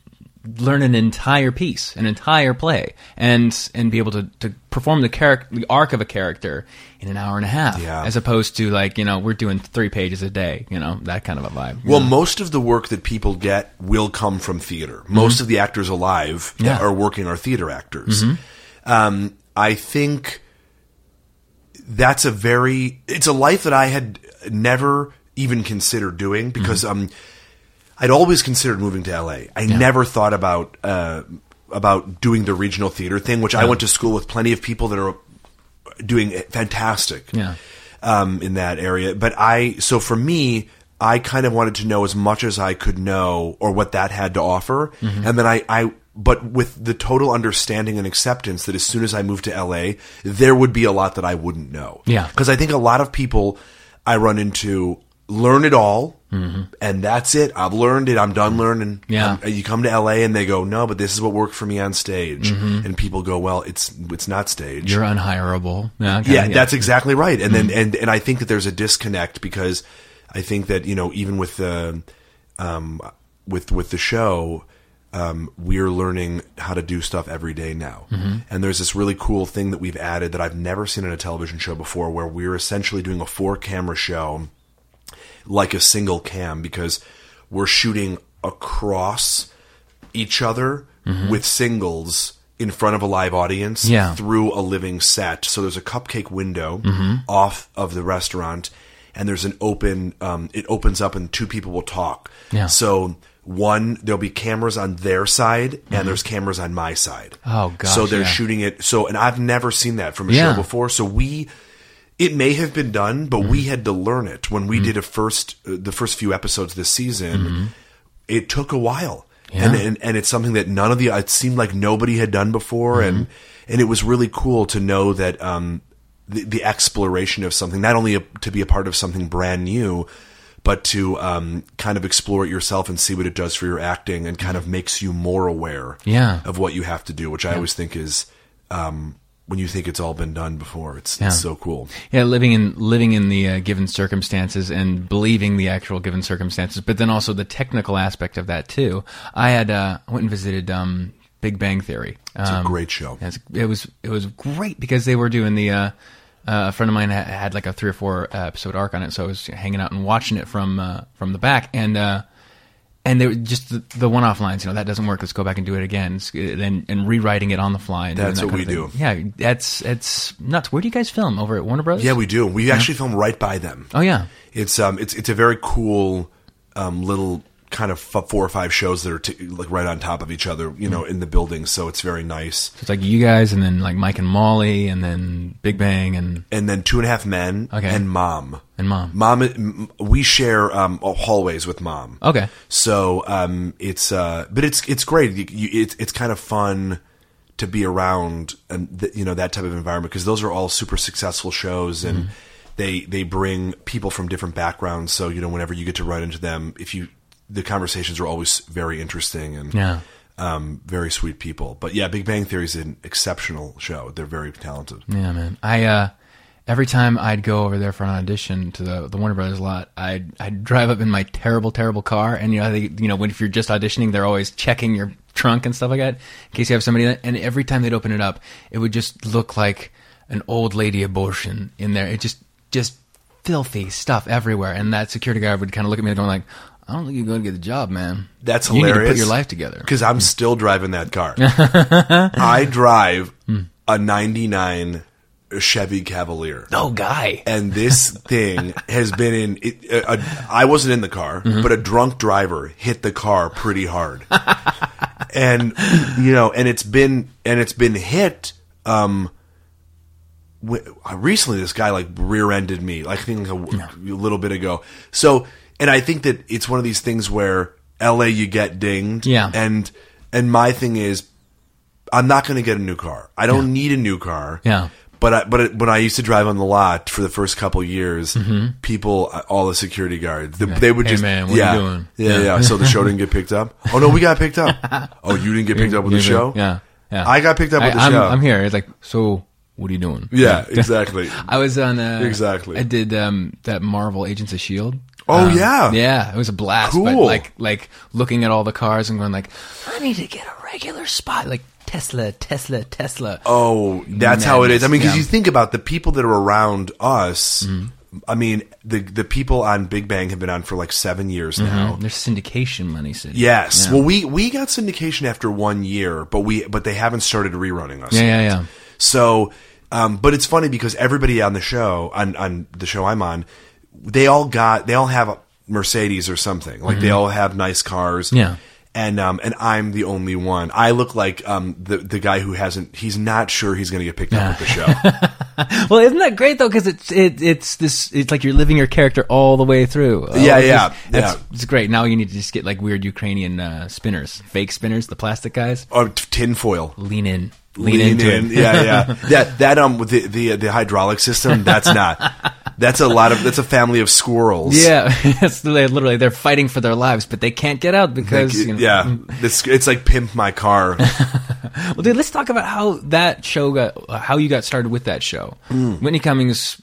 learn an entire piece, an entire play, and and be able to, to perform the character, the arc of a character in an hour and a half, Yeah. as opposed to like you know we're doing three pages a day, you know that kind of a vibe. Well, most of the work that people get will come from theater. Most of the actors alive that Mm-hmm. Yeah. Mm-hmm. are working are theater actors. Um, I think that's a very it's a life that I had never even considered doing because Mm-hmm. um, I'd always considered moving to LA. I never thought about uh, about doing the regional theater thing, which I went to school with plenty of people that are doing fantastic Yeah. um, in that area. But I, so for me, I kind of wanted to know as much as I could know or what that had to offer. Mm-hmm. And then I, I, but with the total understanding and acceptance that as soon as I moved to LA, there would be a lot that I wouldn't know. Yeah. Because I think a lot of people I run into learn it all. And that's it. I've learned it. I'm done learning. Mm-hmm. Yeah. Um, you come to LA and they go, no, but this is what worked for me on stage. Mm-hmm. And people go, well, it's it's not stage you're unhireable. Yeah, okay, yeah, that's exactly right. And Mm-hmm. then and and I think that there's a disconnect because I think that you know even with the um with with the show um, we're learning how to do stuff every day now. Mm-hmm. And there's this really cool thing that we've added that I've never seen in a television show before where we're essentially doing a four camera show like a single cam because we're shooting across each other with singles in front of a live audience Mm-hmm. Yeah. through a living set. So there's a cupcake window off of the restaurant, and there's an open. Um, it opens up, and two people will talk. Yeah. So one, there'll be cameras on their side, and there's cameras on my side. Mm-hmm. Oh, gosh, So they're yeah. shooting it. So, and I've never seen that from a show before. So we. It may have been done, but Mm-hmm. we had to learn it when we did a first, uh, the first few episodes this season. It took a while, and, Mm-hmm. Yeah. and and it's something that none of the it seemed like nobody had done before, and Mm-hmm. and it was really cool to know that um, the, the exploration of something, not only a, to be a part of something brand new, but to um, kind of explore it yourself and see what it does for your acting, and kind of makes you more aware Yeah. of what you have to do, which I always think is. Um, when you think it's all been done before, it's, Yeah. it's so cool. Yeah, living in living in the uh, given circumstances and believing the actual given circumstances, but then also the technical aspect of that too. I had uh, went and visited um, Big Bang Theory. It's Um, a great show. It's, it was it was great because they were doing the. Uh, uh, a friend of mine ha- had like a three or four uh, episode arc on it, so I was hanging out and watching it from uh, from the back, and uh, and they were just the, the one off lines. You know that doesn't work. Let's go back and do it again, and and rewriting it on the fly. And That's that what we thing. Yeah, that's it's nuts. Where do you guys film over at Warner Brothers? Yeah, we do. We actually film right by them. Oh yeah, It's um, it's it's a very cool um, little kind of f- four or five shows that are t- like right on top of each other, you know, in the building. So it's very nice. it's like you guys, and then like Mike and Molly, and then Big Bang, and And then Two and a Half Men Okay. and Mom. and Mom. Mom, we share um, hallways with Mom. Okay. So um, it's uh, but it's it's great. You, you, it's it's kind of fun to be around and th- you know that type of environment because those are all super successful shows and Mm-hmm. they they bring people from different backgrounds. So you know whenever you get to run into them, if you the conversations are always very interesting and Yeah. um, very sweet people. But yeah, Big Bang Theory is an exceptional show. They're very talented. Yeah, man. I uh every time I'd go over there for an audition to the the Warner Brothers lot, I'd I'd drive up in my terrible, terrible car, and you know, they, you know, when if you're just auditioning, they're always checking your trunk and stuff like that in case you have somebody. That, and every time they'd open it up, it would just look like an old lady abortion in there. It just just filthy stuff everywhere, and that security guard would kind of look at me and go like. I don't think you're going to get the job, man. That's you hilarious. need to put your life together. because I'm hmm. still driving that car. I drive hmm. a '99 Chevy Cavalier. Oh, guy. and this thing has been in. It, a, a, I wasn't in the car, mm-hmm. but a drunk driver hit the car pretty hard, and you know, and it's been and it's been hit. Um, w- uh, recently, this guy like rear-ended me, like I think a, a little bit ago. So, and I think that it's one of these things where L.A. you get dinged, Yeah. and and my thing is I'm not going to get a new car. I don't need a new car. Yeah. But I, but it, when I used to drive on the lot for the first couple years, people, uh, all the security guards, the, they would Mm-hmm. Hey, just, man, what are you yeah, doing? Yeah, Yeah. yeah, So the show didn't get picked up. Oh no, we got picked up. Oh, you didn't get picked up with the show. Yeah. Yeah. I got picked up with the I'm, show. I'm here. It's like, so what are you doing? Yeah, exactly. I was on uh, Exactly. I did um, that Marvel Agents of Shield. Oh, Um, yeah. yeah. It was a blast. But Cool. like like looking at all the cars and going like, I need to get a regular spot like Tesla, Tesla, Tesla. Oh, that's how it is. I mean, because Yeah. you think about the people that are around us. Mm-hmm. I mean, the the people on Big Bang have been on for like seven years now. There's syndication money sitting. Yes. Mm-hmm. Yeah. Well, we we got syndication after one year, but we but they haven't started rerunning us. Yeah, yet. yeah, yeah. So, um, but it's funny because everybody on the show on on the show I'm on, they all got they all have a Mercedes or something. Like they all have nice cars. Mm-hmm. Yeah. And um and I'm the only one. I look like um the the guy who hasn't. He's not sure he's going to get picked up at the show. Well, isn't that great though? Because it's it, it's this. It's like you're living your character all the way through. Oh, Yeah, yeah, just- that's, yeah. It's great. Now you need to just get like weird Ukrainian uh, spinners, fake spinners, the plastic guys. or t- tinfoil. Lean in, lean, Lean into in. it. Yeah, yeah. That that um with the the the hydraulic system. That's not. That's a lot of. That's a family of squirrels. Yeah, it's literally, they're fighting for their lives, but they can't get out because you know, yeah, it's it's like pimp my car. Well, dude, let's talk about how that show got, how you got started with that show. Mm. Whitney Cummings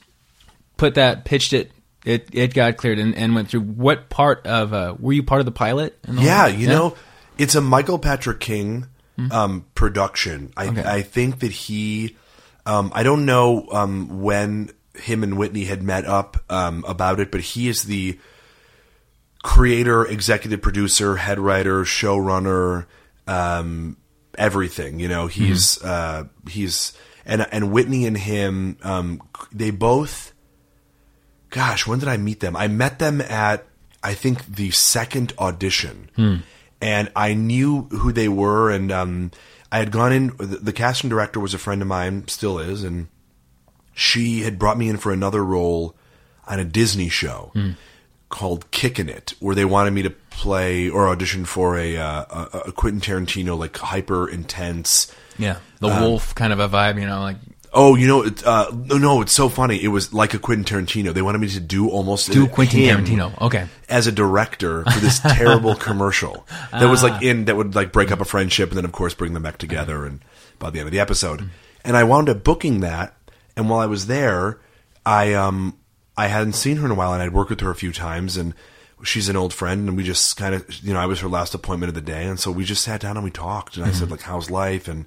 put that, pitched it, it, it got cleared and, and went through. What part of, uh, were you part of the pilot? Yeah, you know, it's a Michael Patrick King Mm-hmm. um, production. I Okay. I think that he, um, I don't know um, when him and Whitney had met up um, about it, but he is the creator, executive producer, head writer, showrunner, um, everything. You know, he's Mm-hmm. uh, he's and and Whitney and him, um, they both. Gosh, when did I meet them? I met them at I think the second audition, and I knew who they were, and um, I had gone in. The, the casting director was a friend of mine, still is, and she had brought me in for another role on a Disney show called Kickin' It, where they wanted me to play or audition for a uh, a, a Quentin Tarantino like hyper intense. Yeah. The Um, wolf kind of a vibe, you know, like Oh, you know, it, uh, no, no, it's so funny. It was like a Quentin Tarantino. They wanted me to do almost do Quentin Tarantino. Okay. as a director for this terrible commercial that was Ah. like in that would like break up a friendship and then of course bring them back together and by the end of the episode. And I wound up booking that and while I was there, I um I hadn't seen her in a while and I'd worked with her a few times and she's an old friend and we just kind of you know, I was her last appointment of the day and so we just sat down and we talked and I said like how's life and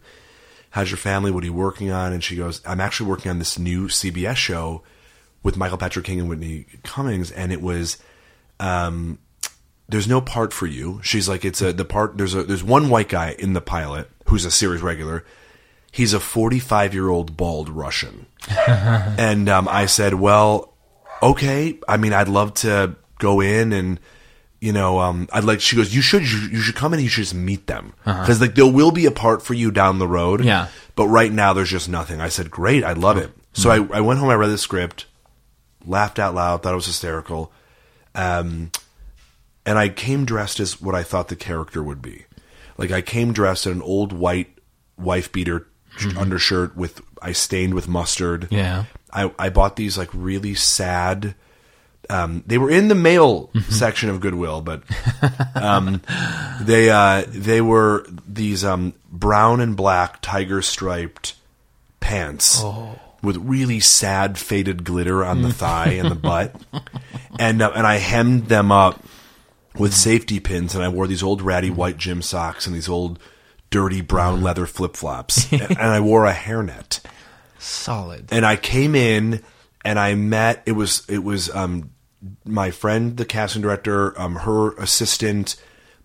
how's your family? What are you working on? And she goes, I'm actually working on this new CBS show with Michael Patrick King and Whitney Cummings, and it was, um, there's no part for you. She's like, it's a the part. There's a there's one white guy in the pilot who's a series regular. He's a 45 year old bald Russian, and um, I said, well, okay. I mean, I'd love to go in and you know, um, I'd like. She goes, you should you, should come in. and You should just meet them because like there will be a part for you down the road. Yeah. but right now there's just nothing. I said, great, I love it. So I, I went home. I read the script, laughed out loud, thought it was hysterical, um, and I came dressed as what I thought the character would be. Like I came dressed in an old white wife beater undershirt with I stained with mustard. Yeah. I, I bought these like really sad. Um, they were in the male section of Goodwill, but um, they uh, they were these um, brown and black tiger striped pants with really sad faded glitter on the thigh and the butt, and uh, and I hemmed them up with safety pins, and I wore these old ratty white gym socks and these old dirty brown leather flip flops, and, and I wore a hairnet. Solid. and I came in and I met it was it was um my friend the casting director um her assistant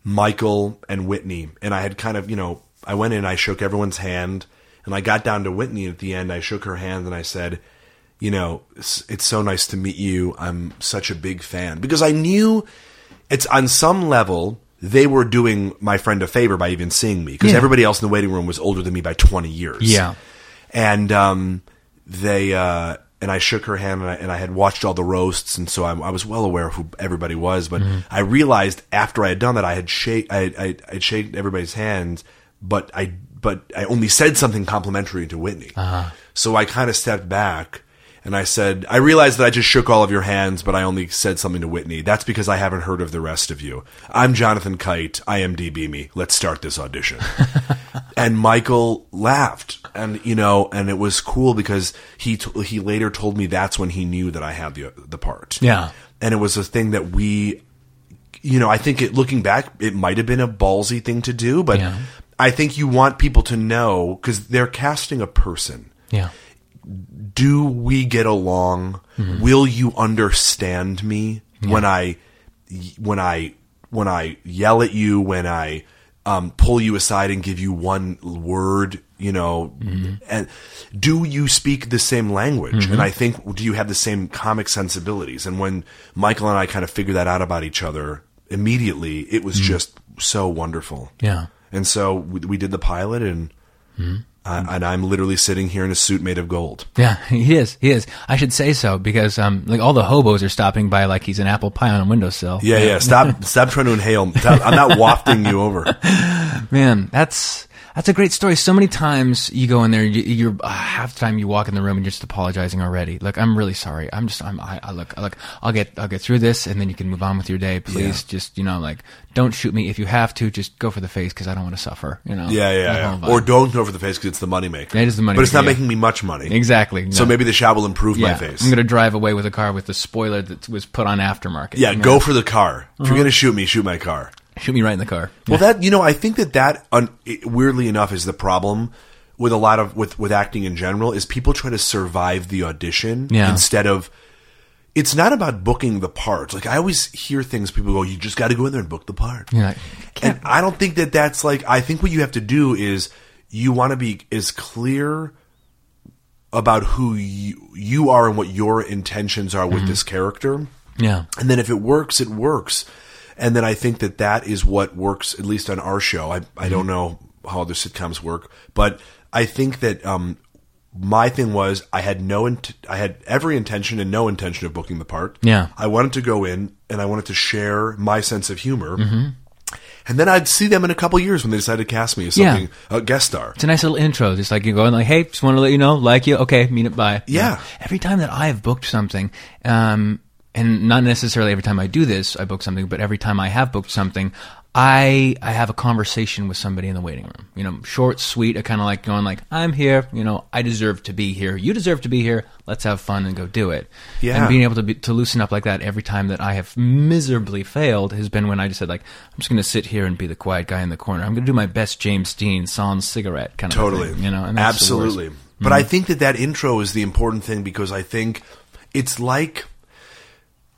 Michael and Whitney. And I had kind of you know I went in I shook everyone's hand and I got down to Whitney at the end. I shook her hand and I said you know it's, it's so nice to meet you. I'm such a big fan. Because I knew it's on some level they were doing my friend a favor by even seeing me because Yeah. everybody else in the waiting room was older than me by 20 years. Yeah. and um, they uh, and I shook her hand, and I, and I had watched all the roasts, and so I, I was well aware of who everybody was. But mm-hmm. I realized after I had done that, I had shake, I, I, I'd shake everybody's hands, but I but I only said something complimentary to Whitney. Uh-huh. So I kind of stepped back and I said, I realized that I just shook all of your hands, but I only said something to Whitney. That's because I haven't heard of the rest of you. I'm Jonathan Kite. IMDb me. Let's start this audition. and Michael laughed, and you know, and it was cool because he t- he later told me that's when he knew that I had the the part. Yeah. and it was a thing that we, you know, I think it, looking back, it might have been a ballsy thing to do, but Yeah. I think you want people to know because they're casting a person Yeah. do we get along? Mm-hmm. Will you understand me when I when I when I yell at you when I um, pull you aside and give you one word? You know, mm-hmm. and do you speak the same language? And mm-hmm. I think do you have the same comic sensibilities? And when Michael and I kind of figured that out about each other immediately, it was mm-hmm. just so wonderful. Yeah. And so we, we did the pilot, and uh, and I'm literally sitting here in a suit made of gold. Yeah, he is. He is. I should say so because um, like all the hobos are stopping by like he's an apple pie on a windowsill. Yeah, yeah. Stop, stop trying to inhale. Stop- I'm not wafting you over. Man, that's that's a great story. So many times you go in there, you, you're uh, half the time you walk in the room and you're just apologizing already. Look, I'm really sorry. I'm just, I'm, I, I look, I look, I'll get, I'll get through this, and then you can move on with your day. Please, just you know, like, don't shoot me if you have to. Just go for the face because I don't want to suffer. You know. Yeah, yeah, yeah. Or don't go for the face because it's the moneymaker. It is the money, But it's not yeah. making me much money. exactly. So maybe the shot will improve my face. I'm gonna drive away with a car with the spoiler that was put on aftermarket. yeah, You know? go for the car. If Uh-huh. you're going to shoot me, shoot my car. Shoot me right in the car. Well, that you know, I think that that un, it- weirdly enough is the problem with a lot of with with acting in general is people try to survive the audition Yeah. instead of. It's not about booking the part. Like I always hear things. People go, "You just got to go in there and book the part." You're like, And I don't think that that's like. I think what you have to do is you want to be as clear about who you, you are and what your intentions are with mm-hmm. this character. yeah, And then if it works, it works. And then I think that that is what works, at least on our show. I, I don't know how other sitcoms work, but I think that um, my thing was I had no, int- I had every intention and no intention of booking the part. Yeah. I wanted to go in and I wanted to share my sense of humor. Mm-hmm. And then I'd see them in a couple years when they decided to cast me as Yeah. something, a guest star. It's a nice little intro. Just like you go in, like, hey, just want to let you know, like you, okay, mean it, bye. You Yeah. Every time that I have booked something, um, and not necessarily every time I do this, I book something, but every time I have booked something, I I have a conversation with somebody in the waiting room. You know, short, sweet. I kind of like going like, I'm here. You know, I deserve to be here. You deserve to be here. Let's have fun and go do it. Yeah. And being able to be, to loosen up like that every time that I have miserably failed has been when I just said like, I'm just going to sit here and be the quiet guy in the corner. I'm going to do my best James Dean sans cigarette kind of Totally. thing, you know, and that's the worst. Mm-hmm. Absolutely. But I think that that intro is the important thing because I think it's like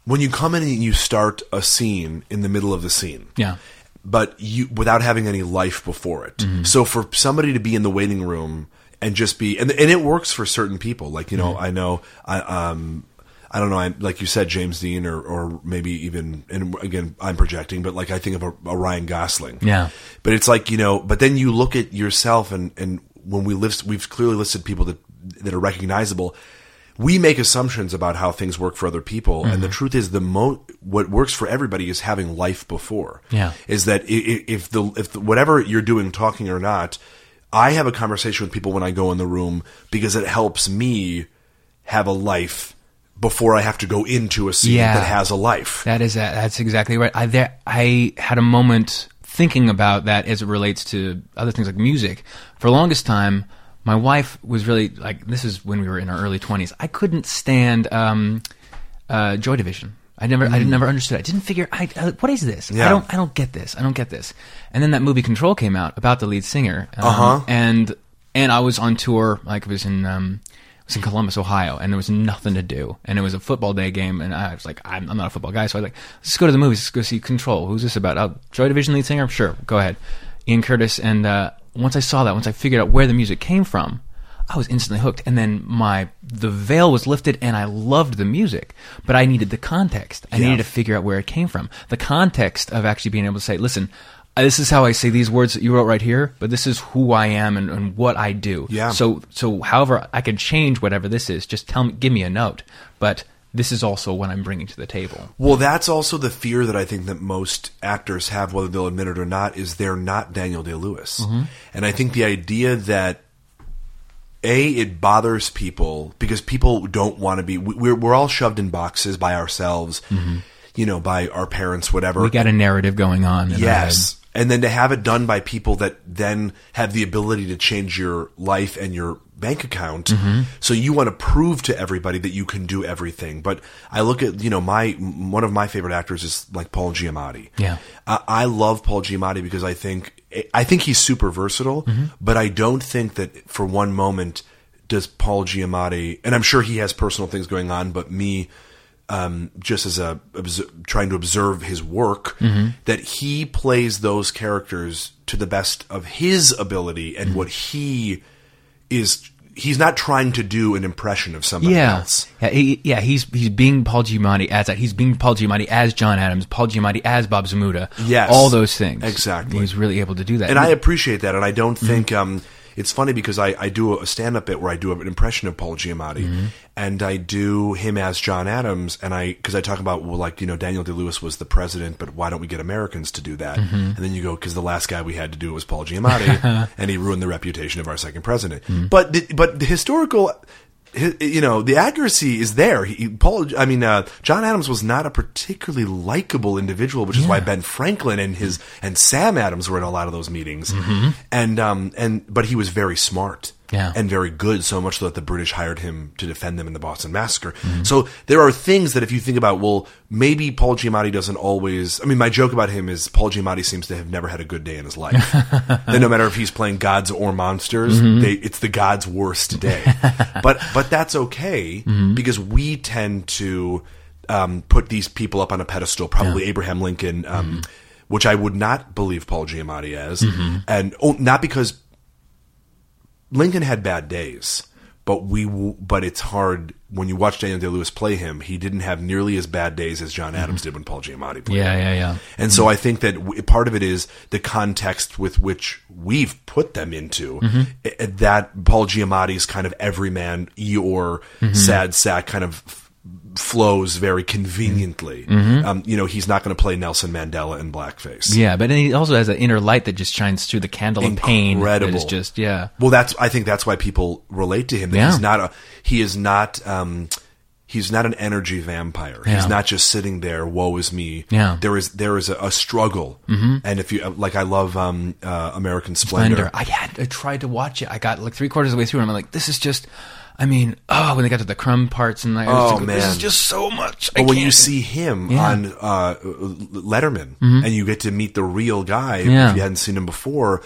when you come in and you start a scene in the middle of the scene. Yeah. But you without having any life before it. Mm-hmm. So for somebody to be in the waiting room and just be and and it works for certain people. Like, you know, Mm-hmm. I know I um I don't know. I, like you said, James Dean, or, or maybe even, and again, I'm projecting, but like I think of a, a Ryan Gosling. Yeah. But it's like you know. But then you look at yourself, and and when we list, we've clearly listed people that that are recognizable. We make assumptions about how things work for other people, and the Mm-hmm. truth is, the mo what works for everybody is having life before. Yeah. is that if the if the, whatever you're doing, talking or not, I have a conversation with people when I go in the room because it helps me have a life before I have to go into a scene Yeah. that has a life. That is that's exactly right. I there I had a moment thinking about that as it relates to other things like music. For the longest time, my wife was really like this is when we were in our early twenties. I couldn't stand um, uh, Joy Division. I never, I never understood. I didn't figure. I, uh, what is this? yeah. I don't, I don't get this. I don't get this. And then that movie Control came out about the lead singer. Um, Uh-huh. And and I was on tour. Like it was in um, was in Columbus, Ohio, and there was nothing to do. And it was a football day game, and I was like, I'm, I'm not a football guy, so I was like, let's go to the movies. Let's go see Control. Who's this about? Oh, Joy Division lead singer? Sure, go ahead. Ian Curtis. And uh, once I saw that, once I figured out where the music came from, I was instantly hooked. And then my the veil was lifted, and I loved the music, but I needed the context. I Yeah. needed to figure out where it came from. The context of actually being able to say, listen. This is how I say these words that you wrote right here, but this is who I am and, and what I do. Yeah. So so however I could change whatever this is, just tell me give me a note. But this is also what I'm bringing to the table. Well, that's also the fear that I think that most actors have, whether they'll admit it or not, is they're not Daniel Day Lewis. Mm-hmm. And I think the idea that a it bothers people because people don't want to be. we- We're we're all shoved in boxes by ourselves, mm-hmm. you know, by our parents, whatever. We got a narrative going on. Yes. And then to have it done by people that then have the ability to change your life and your bank account. Mm-hmm. So you want to prove to everybody that you can do everything. But I look at, you know, my, one of my favorite actors is like Paul Giamatti. Yeah. I, I love Paul Giamatti because I think, I think he's super versatile, Mm-hmm. but I don't think that for one moment does Paul Giamatti, and I'm sure he has personal things going on, but me, um, just as a obs- trying to observe his work, that he plays those characters to the best of his ability and what he is. He's not trying to do an impression of somebody yeah, else. yeah, he, yeah. He's he's being Paul Giamatti as that. He's being Paul Giamatti as John Adams, Paul Giamatti as Bob Zmuda. Yes. all those things. Exactly. He's really able to do that. and I appreciate that. And I don't Mm-hmm. think um, it's funny because I, I do a stand up bit where I do an impression of Paul Giamatti, Mm-hmm. and I do him as John Adams, and I because I talk about well, like you know Daniel Day Lewis was the president, but why don't we get Americans to do that? Mm-hmm. And then you go because the last guy we had to do it was Paul Giamatti, and he ruined the reputation of our second president. Mm-hmm. But the, but the historical. You know the accuracy is there. He, Paul, I mean, uh, John Adams was not a particularly likable individual, which is why Ben Franklin and his and Sam Adams were in a lot of those meetings. And um and but he was very smart, Yeah. and very good. So much so that the British hired him to defend them in the Boston Massacre. So there are things that if you think about, well, maybe Paul Giamatti doesn't always. I mean, my joke about him is Paul Giamatti seems to have never had a good day in his life. and no matter if he's playing gods or monsters, they, it's the god's worst day. but but that's okay because we tend to um, put these people up on a pedestal. Probably Abraham Lincoln. Um, Which I would not believe Paul Giamatti as, and oh, not because Lincoln had bad days, but we but it's hard when you watch Daniel Day Lewis play him. He didn't have nearly as bad days as John mm-hmm. Adams did when Paul Giamatti played. yeah, him. yeah, yeah. And so mm-hmm. I think that w- part of it is the context with which we've put them into. I- I- That Paul Giamatti's kind of everyman Eeyore sad sack kind of flows very conveniently. Um, you know, he's not going to play Nelson Mandela in blackface. Yeah, but he also has an inner light that just shines through the candle of pain. That is Incredible. just yeah. Well, that's I think that's why people relate to him. That Yeah. He's not a he is not um he's not an energy vampire. Yeah. He's not just sitting there. Woe is me. Yeah. There is there is a, a struggle. Mm-hmm. And if you like, I love um uh, American Splendor. Splendor. I had I tried to watch it. I got like three quarters of the way through, and I'm like, this is just. I mean, oh, when they got to the crumb parts, and I was Oh, like, this is just so much. I But when you can't- see him Yeah. on uh, Letterman and you get to meet the real guy, Yeah. if you hadn't seen him before,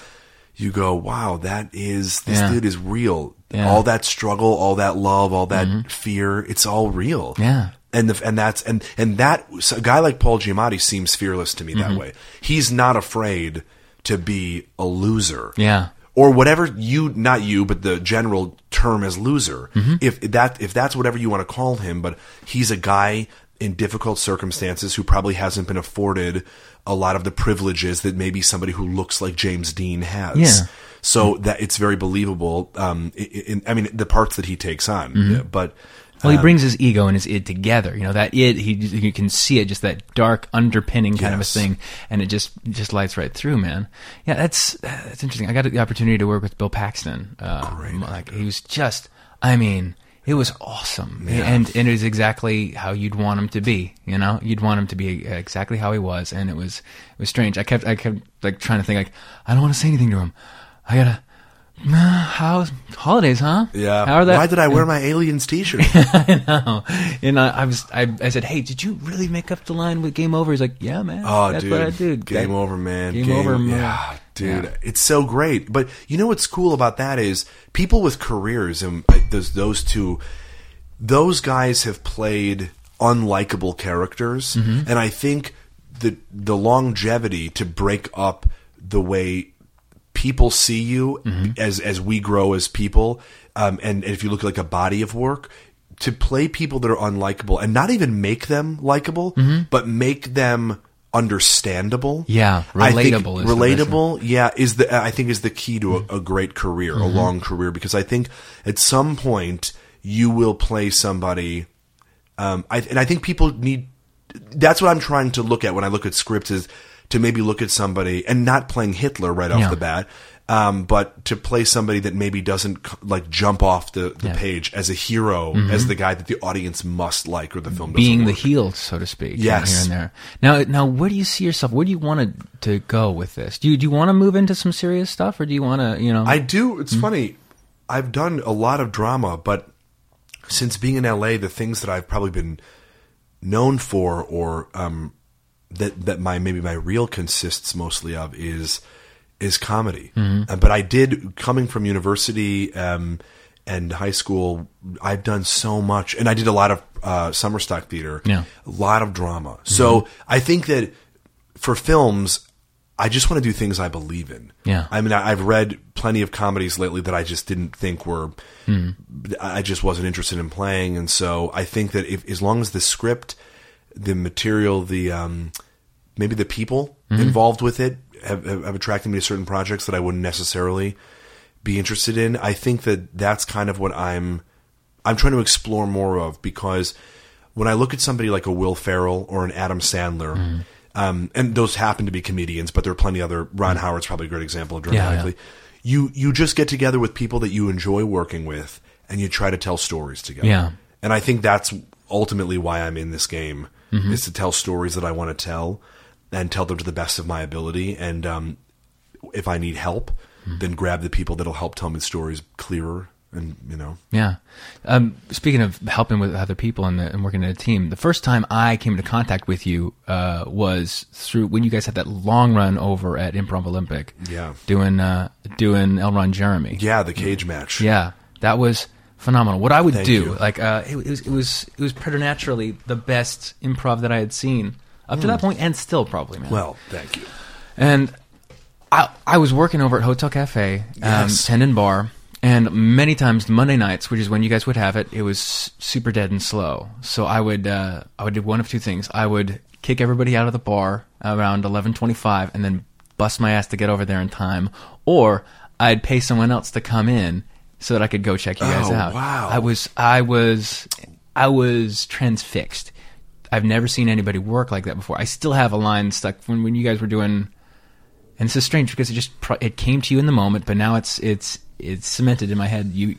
you go, "Wow, that is this Yeah. dude is real. All that struggle, all that love, all that fear, it's all real." Yeah. and the, and that's and and that so a guy like Paul Giamatti seems fearless to me Mm-hmm. that way. He's not afraid to be a loser. Yeah. Or whatever you not you but the general term as loser. Mm-hmm. If that if that's whatever you want to call him, but he's a guy in difficult circumstances who probably hasn't been afforded a lot of the privileges that maybe somebody who looks like James Dean has. Yeah. So that it's very believable. Um, in, in, I mean, the parts that he takes on, Mm-hmm. but Well, Um, he brings his ego and his id together. You know that id, he you can see it, just that dark underpinning kind Yes. of a thing, and it just just lights right through, man. Yeah, that's that's interesting. I got the opportunity to work with Bill Paxton. Uh, Like he was just, I mean, it was awesome, and and it was exactly how you'd want him to be. You know, you'd want him to be exactly how he was, and it was it was strange. I kept I kept like trying to think like I don't want to say anything to him. I gotta. "Nah, How's holidays, huh? Yeah. How are that? Why did I wear my aliens T-shirt? I know. And I, I was, I, I said, "Hey, did you really make up the line with Game Over?" He's like, "Yeah, man. Oh, that's dude, what I did. Game That- over, man. Game, over, man. Yeah, dude, Yeah. it's so great. But you know what's cool about that is people with careers and uh, those those two, those guys have played unlikable characters, Mm-hmm. and I think the the longevity to break up the way people see you Mm-hmm. as as we grow as people, um, and, and if you look at like a body of work. To play people that are unlikable and not even make them likable, but make them understandable. Mm-hmm. Yeah, I think relatable relatable, yeah, is the I think is the key to a, a great career, Mm-hmm. a long career, because I think at some point you will play somebody Um, I, and I think people need. That's what I'm trying to look at when I look at scripts is to maybe look at somebody and not playing Hitler right off Yeah. the bat, um, but to play somebody that maybe doesn't like jump off the, the Yeah. Mm-hmm. page as a hero, as the guy that the audience must like, or the film doesn't being the heel, so to speak. Yes. here and there. Now, now, where do you see yourself? Where do you want to, to go with this? Do you do you want to move into some serious stuff, or do you want to, you know? I do. It's funny. I've done a lot of drama, but since being in LA, the things that I've probably been known for, or um, that that my maybe my reel consists mostly of, is is comedy. Mm-hmm. Uh, but I did coming from university um, and high school. I've done so much, and I did a lot of uh, summer stock theater. Yeah. a lot of drama. So I think that for films. I just want to do things I believe in. Yeah. I mean, I, I've read plenty of comedies lately that I just didn't think were. Hmm. I just wasn't interested in playing, and so I think that if as long as the script, the material, the um, maybe the people Mm-hmm. involved with it have, have, attracted me to certain projects that I wouldn't necessarily be interested in. I think that that's kind of what I'm. I'm trying to explore more of because when I look at somebody like a Will Ferrell or an Adam Sandler, Mm-hmm. um, and those happen to be comedians, but there are plenty other. Ron Howard's probably a great example of Mm-hmm. Yeah, dramatically. You you just get together with people that you enjoy working with, and you try to tell stories together. Yeah. and I think that's ultimately why I'm in this game Mm-hmm. is to tell stories that I want to tell and tell them to the best of my ability. And um, if I need help, Mm-hmm. then grab the people that'll help tell me stories clearer. And you know, Yeah. Um, speaking of helping with other people and, the, and working in a team, the first time I came into contact with you uh, was through when you guys had that long run over at Improv Olympic. Yeah. Doing uh, doing El Ron Jeremy. yeah, the cage match. Yeah, that was phenomenal. What I would Thank do, you. like, uh, it, it was it was it was preternaturally the best improv that I had seen up to that point, and still probably, man. Hmm. Well, thank you. And I I was working over at Hotel Cafe, um, Yes. Tendon Bar, and many times Monday nights, which is when you guys would have it, it was super dead and slow. So I would uh, I would do one of two things. I would kick everybody out of the bar around eleven twenty five, and then bust my ass to get over there in time, or I'd pay someone else to come in so that I could go check you guys Oh, out. wow. I was I was I was transfixed. I've never seen anybody work like that before. I still have a line stuck when when you guys were doing and it's so strange because it just it came to you in the moment, but now it's it's it's cemented in my head. You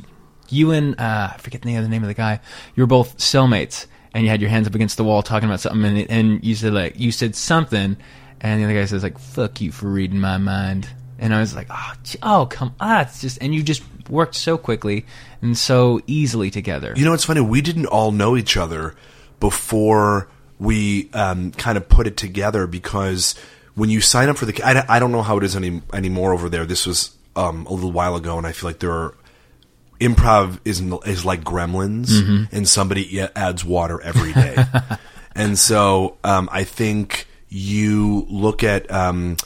you and uh, I forget the name, the name of the guy. You were both cellmates, and you had your hands up against the wall talking about something, and, and you said like you said something, and the other guy says like "fuck you for reading my mind," and I was like, "Oh, oh come on!" It's just and you just worked so quickly and so easily together. You know, it's funny. We didn't all know each other before we um, kind of put it together because when you sign up for the, I, I don't know how it is any anymore over there. This was um, a little while ago, and I feel like there are improv is is like gremlins, and somebody adds water every day, and so um, I think you look at. Um,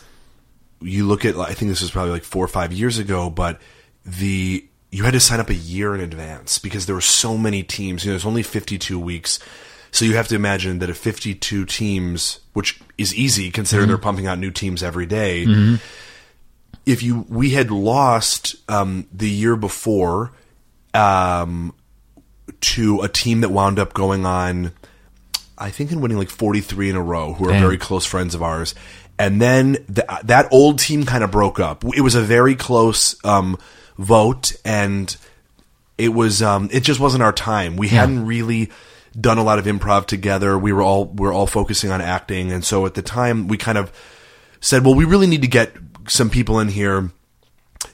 you look at I think this was probably like four or five years ago, but the you had to sign up a year in advance because there were so many teams. You know, there's only 52 weeks, so you have to imagine that if 52 teams, which is easy considering they're pumping out new teams every day, If you we had lost um, the year before um, to a team that wound up going on I think in winning like 43 in a row, who are Damn. very close friends of ours. And then th- that old team kind of broke up. It was a very close um, vote, and it was um, it just wasn't our time. We hadn't really done a lot of improv together. We were all we were all focusing on acting, and so at the time we kind of said, "Well, we really need to get some people in here."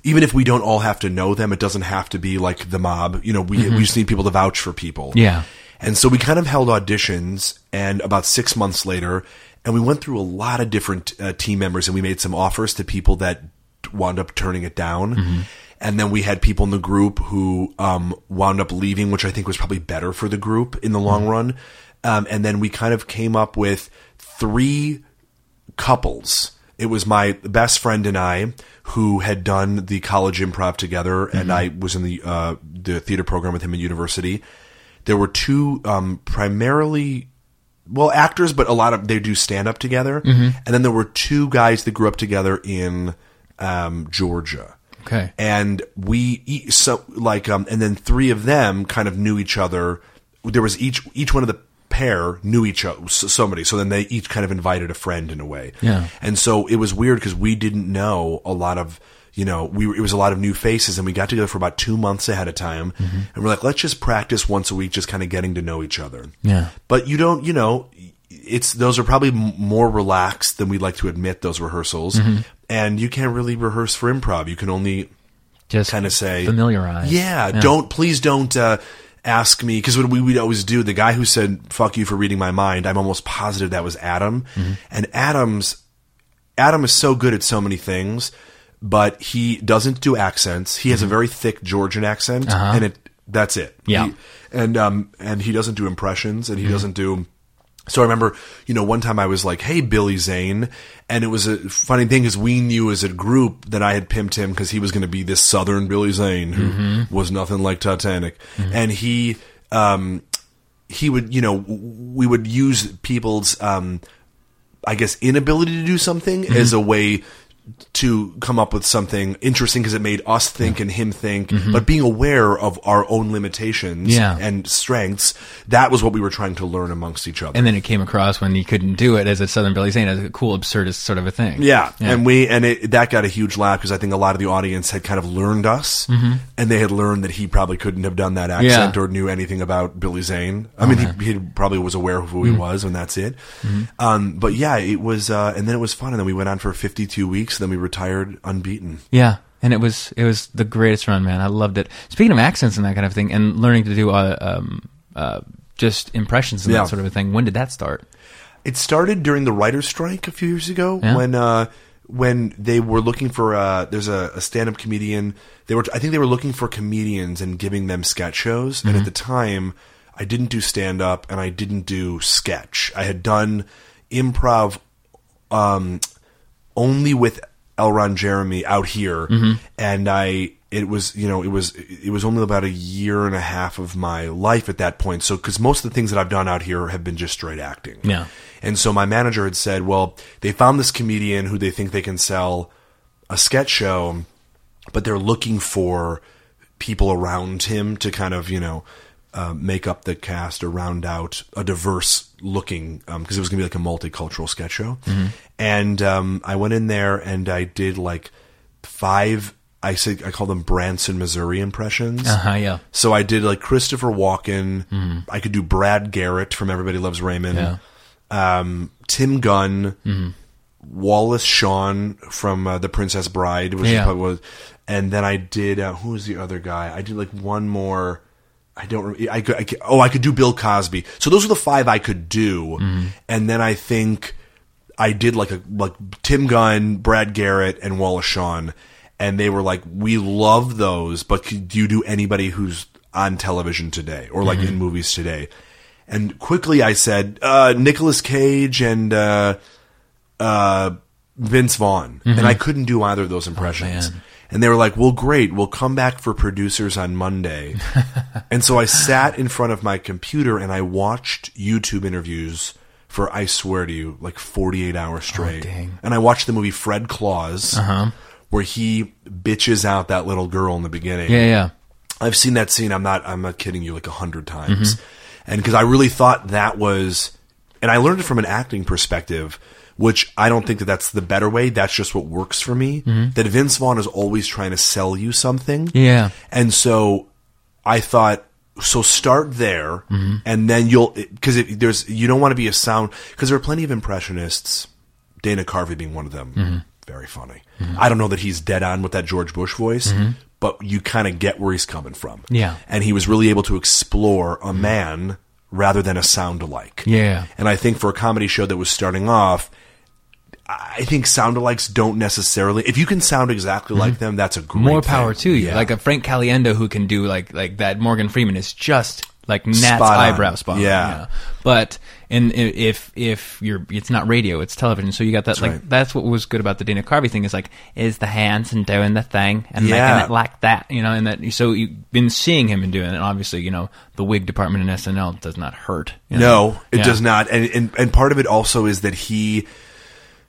Even if we don't all have to know them, it doesn't have to be like the mob. You know, we we just need people to vouch for people. Yeah. And so we kind of held auditions, and about six months later, and we went through a lot of different uh, team members, and we made some offers to people that wound up turning it down. And then we had people in the group who um, wound up leaving, which I think was probably better for the group in the long run. Um, and then we kind of came up with three couples. It was my best friend and I who had done the college improv together, and I was in the uh, the theater program with him at university. There were two um, primarily well actors, but a lot of they do stand up together, and then there were two guys that grew up together in um, Georgia. Okay. and we so like um and then three of them kind of knew each other there was each each one of the pair knew each other, somebody. So then they each kind of invited a friend in a way. Yeah. And so it was weird because we didn't know a lot of, you know, we it was a lot of new faces and we got together for about two months ahead of time. Mm-hmm. And we're like, let's just practice once a week, just kind of getting to know each other. Yeah. But you don't, you know, it's, those are probably m- more relaxed than we'd like to admit those rehearsals. Mm-hmm. And you can't really rehearse for improv. You can only Just kind of say familiarize. Yeah, don't please don't uh, ask me because what we would always do. The guy who said "fuck you" for reading my mind, I'm almost positive that was Adam. Mm-hmm. And Adam's Adam is so good at so many things, but he doesn't do accents. He has a very thick Georgian accent, and it that's it. Mm-hmm. Uh-huh. Yeah. He- and um and he doesn't do impressions, and he doesn't do. So I remember, you know, one time I was like, "Hey, Billy Zane," and it was a funny thing because we knew as a group that I had pimped him because he was going to be this Southern Billy Zane who was nothing like Titanic, and he, um, he would, you know, w- we would use people's, um, I guess, inability to do something as a way to come up with something interesting because it made us think and him think, but being aware of our own limitations Yeah. and strengths, that was what we were trying to learn amongst each other. And then it came across when he couldn't do it as a Southern Billy Zane as a cool absurdist sort of a thing. Yeah, and we and it, that got a huge laugh because I think a lot of the audience had kind of learned us, and they had learned that he probably couldn't have done that accent Mm-hmm. Yeah. or knew anything about Billy Zane. I mean, he, he probably was aware of who Mm-hmm. he was, and that's it. Um, but yeah, it was, uh, and then it was fun, and then we went on for fifty-two weeks, and then we retired unbeaten. Yeah, and it was it was the greatest run, man. I loved it. Speaking of accents and that kind of thing, and learning to do uh, um, uh, just impressions and Yeah. that sort of a thing. When did that start? It started during the writers' strike a few years ago Yeah. when uh, when they were looking for uh, there's a, a stand-up comedian. They were I think they were looking for comedians and giving them sketch shows. And at the time, I didn't do stand-up and I didn't do sketch. I had done improv um, only with Elron Jeremy out here, mm-hmm. and I it was you know it was it was only about a year and a half of my life at that point. So because most of the things that I've done out here have been just straight acting. Yeah. And so my manager had said, well, they found this comedian who they think they can sell a sketch show, but they're looking for people around him to kind of, you know, uh, make up the cast or round out a diverse looking, because it was going to be like a multicultural sketch show. And um, I went in there and I did like five, I said, I call them Branson, Missouri impressions. Uh huh. Yeah. So I did like Christopher Walken. I could do Brad Garrett from Everybody Loves Raymond. Yeah. Um, Tim Gunn, Wallace Shawn from uh, The Princess Bride, which Yeah. was, and then I did uh, who was the other guy? I did like one more. I don't. I could. I could oh, I could do Bill Cosby. So those are the five I could do, and then I think I did like a like Tim Gunn, Brad Garrett, and Wallace Shawn, and they were like, "We love those, but could you do anybody who's on television today or like in movies today?" And quickly I said, uh, "Nicolas Cage and uh, uh, Vince Vaughn," and I couldn't do either of those impressions. man. And they were like, "Well, great, we'll come back for producers on Monday." and so I sat in front of my computer and I watched YouTube interviews for I swear to you, like forty-eight hours oh, straight. dang. And I watched the movie Fred Claus, uh-huh. where he bitches out that little girl in the beginning. Yeah. Yeah. I've seen that scene. I'm not. I'm not kidding you. Like a hundred times, mm-hmm. and because I really thought that was, and I learned it from an acting perspective, which I don't think that that's the better way. That's just what works for me. Mm-hmm. That Vince Vaughn is always trying to sell you something. Yeah. And so I thought, so start there, mm-hmm. and then you'll because there's you don't want to be a sound because there are plenty of impressionists. Dana Carvey being one of them, mm-hmm. very funny. I don't know that he's dead on with that George Bush voice, but you kind of get where he's coming from. Yeah. and he was really able to explore a man rather than a sound alike. Yeah. and I think for a comedy show that was starting off. I think sound alikes don't necessarily. If you can sound exactly like them, that's a great Mm-hmm. More power thing. to you. Yeah. Like a Frank Caliendo who can do like like that. Morgan Freeman is just like Nat's Spot eyebrow spot. on, Yeah. But and if if you're it's not radio, it's television. So you got that like right. that's what was good about the Dana Carvey thing is like is the hands and doing the thing and Yeah. making it like that, you know, and that so you've been seeing him and doing it. And obviously, you know, the wig department in SNL does not hurt. you know? No, it Yeah. does not. And, and and part of it also is that he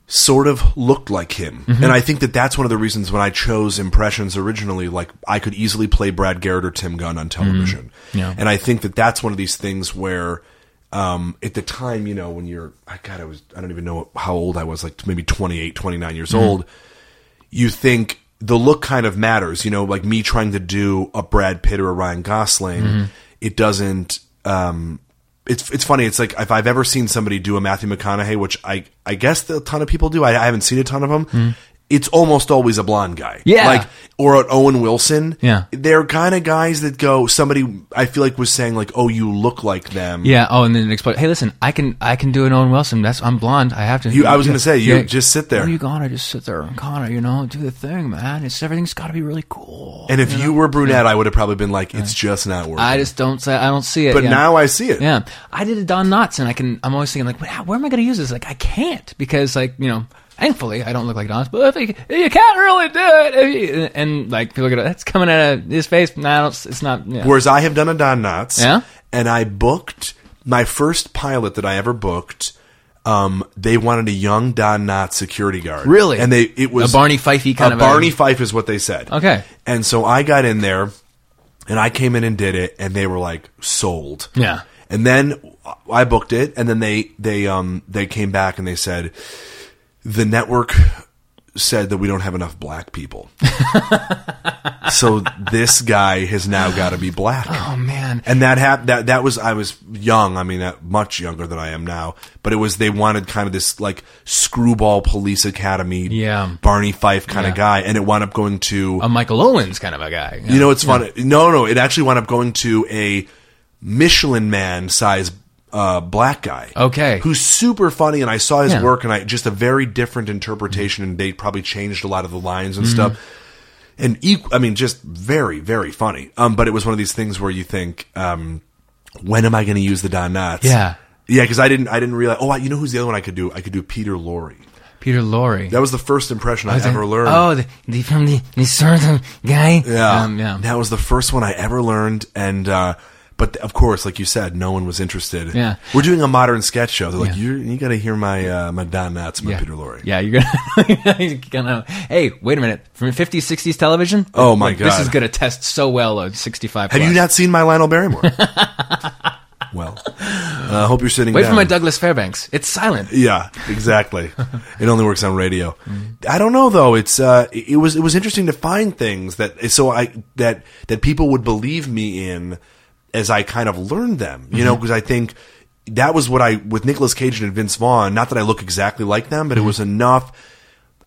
sort of looked like him. Mm-hmm. And I think that that's one of the reasons when I chose impressions originally like I could easily play Brad Garrett or Tim Gunn on television. Mm-hmm. Yeah. And I think that that's one of these things where um, at the time, you know, when you're, I God, I was, I don't even know how old I was, like maybe 28, 29 years old. You think the look kind of matters, you know, like me trying to do a Brad Pitt or a Ryan Gosling. It doesn't. Um, it's it's funny. It's like if I've ever seen somebody do a Matthew McConaughey, which I I guess a ton of people do. I, I haven't seen a ton of them. It's almost always a blonde guy, Yeah. like or an Owen Wilson. Yeah. they're kind of guys that go. Somebody I feel like was saying like, "Oh, you look like them." Yeah. Oh, and then exploded. Hey, listen, I can I can do an Owen Wilson. That's I'm blonde. I have to. You- I was gonna say, you just sit there. Where you gonna just sit there and kind of you know do the thing, man. It's everything's got to be really cool. And if you were brunette, I would have probably been like, "It's just not working." I just don't say I don't see it. but yeah. now I see it. Yeah, I did a Don Knotts, and I can. I'm always thinking like, where am I going to use this? Like, I can't because like you know, thankfully I don't look like Don. Knotts, But if you, if you can't really do it, if you- and like people go, that's coming out of his face. Nah, it's, it's not. Yeah. Whereas I have done a Don Knotts. Yeah? And I booked my first pilot that I ever booked. Um, they wanted a young Don Knotts security guard. Really? And they it was A Barney Fifey kind a of a- Barney Fife is what they said. Okay. And so I got in there, and I came in and did it, and they were like sold. Yeah. And then I booked it, and then they they um they came back and they said the network said that we don't have enough black people. so this guy has now got to be black. Oh man. And that hap- that that was I was young. I mean, uh, much younger than I am now. But it was they wanted kind of this like screwball police academy, Yeah. Barney Fife kind of guy, and it wound up going to A Michael Owens kind of a guy. you know, it's funny. No, no, it actually wound up going to a Michelin Man size uh, black guy. Okay. Who's super funny, and I saw his Yeah. work, and I just a very different interpretation, and they probably changed a lot of the lines Mm-hmm. and stuff. And equ- I mean, just very, very funny. Um, but it was one of these things where you think, um, when am I going to use the Don Knotts? Yeah. yeah, because I didn't, I didn't realize. Oh, I- you know who's the other one I could do? I could do Peter Lorre. Peter Lorre. That was the first impression I ever learned. Oh, the, the from the, the sort of guy. Yeah, Um, yeah. That was the first one I ever learned, and uh, but of course, like you said, no one was interested. Yeah. we're doing a modern sketch show. They're like, Yeah. you you got to hear my uh, my Don Knotts, my yeah. Peter Lorre. Yeah, you're gonna, you're gonna. Hey, wait a minute. From 50s, 60s television. Oh, my Like, This is gonna test so well on 65. Have plus. you not seen my Lionel Barrymore? well, I uh, hope you're sitting. Wait down. for my Douglas Fairbanks. It's silent. Yeah, exactly. it only works on radio. Mm-hmm. I don't know though. It's uh, it it was it was interesting to find things that so I that that people would believe me in as I kind of learned them. You know, Mm-hmm. because I think that was what I with Nicolas Cage and Vince Vaughn. Not that I look exactly like them, but it Mm-hmm. was enough.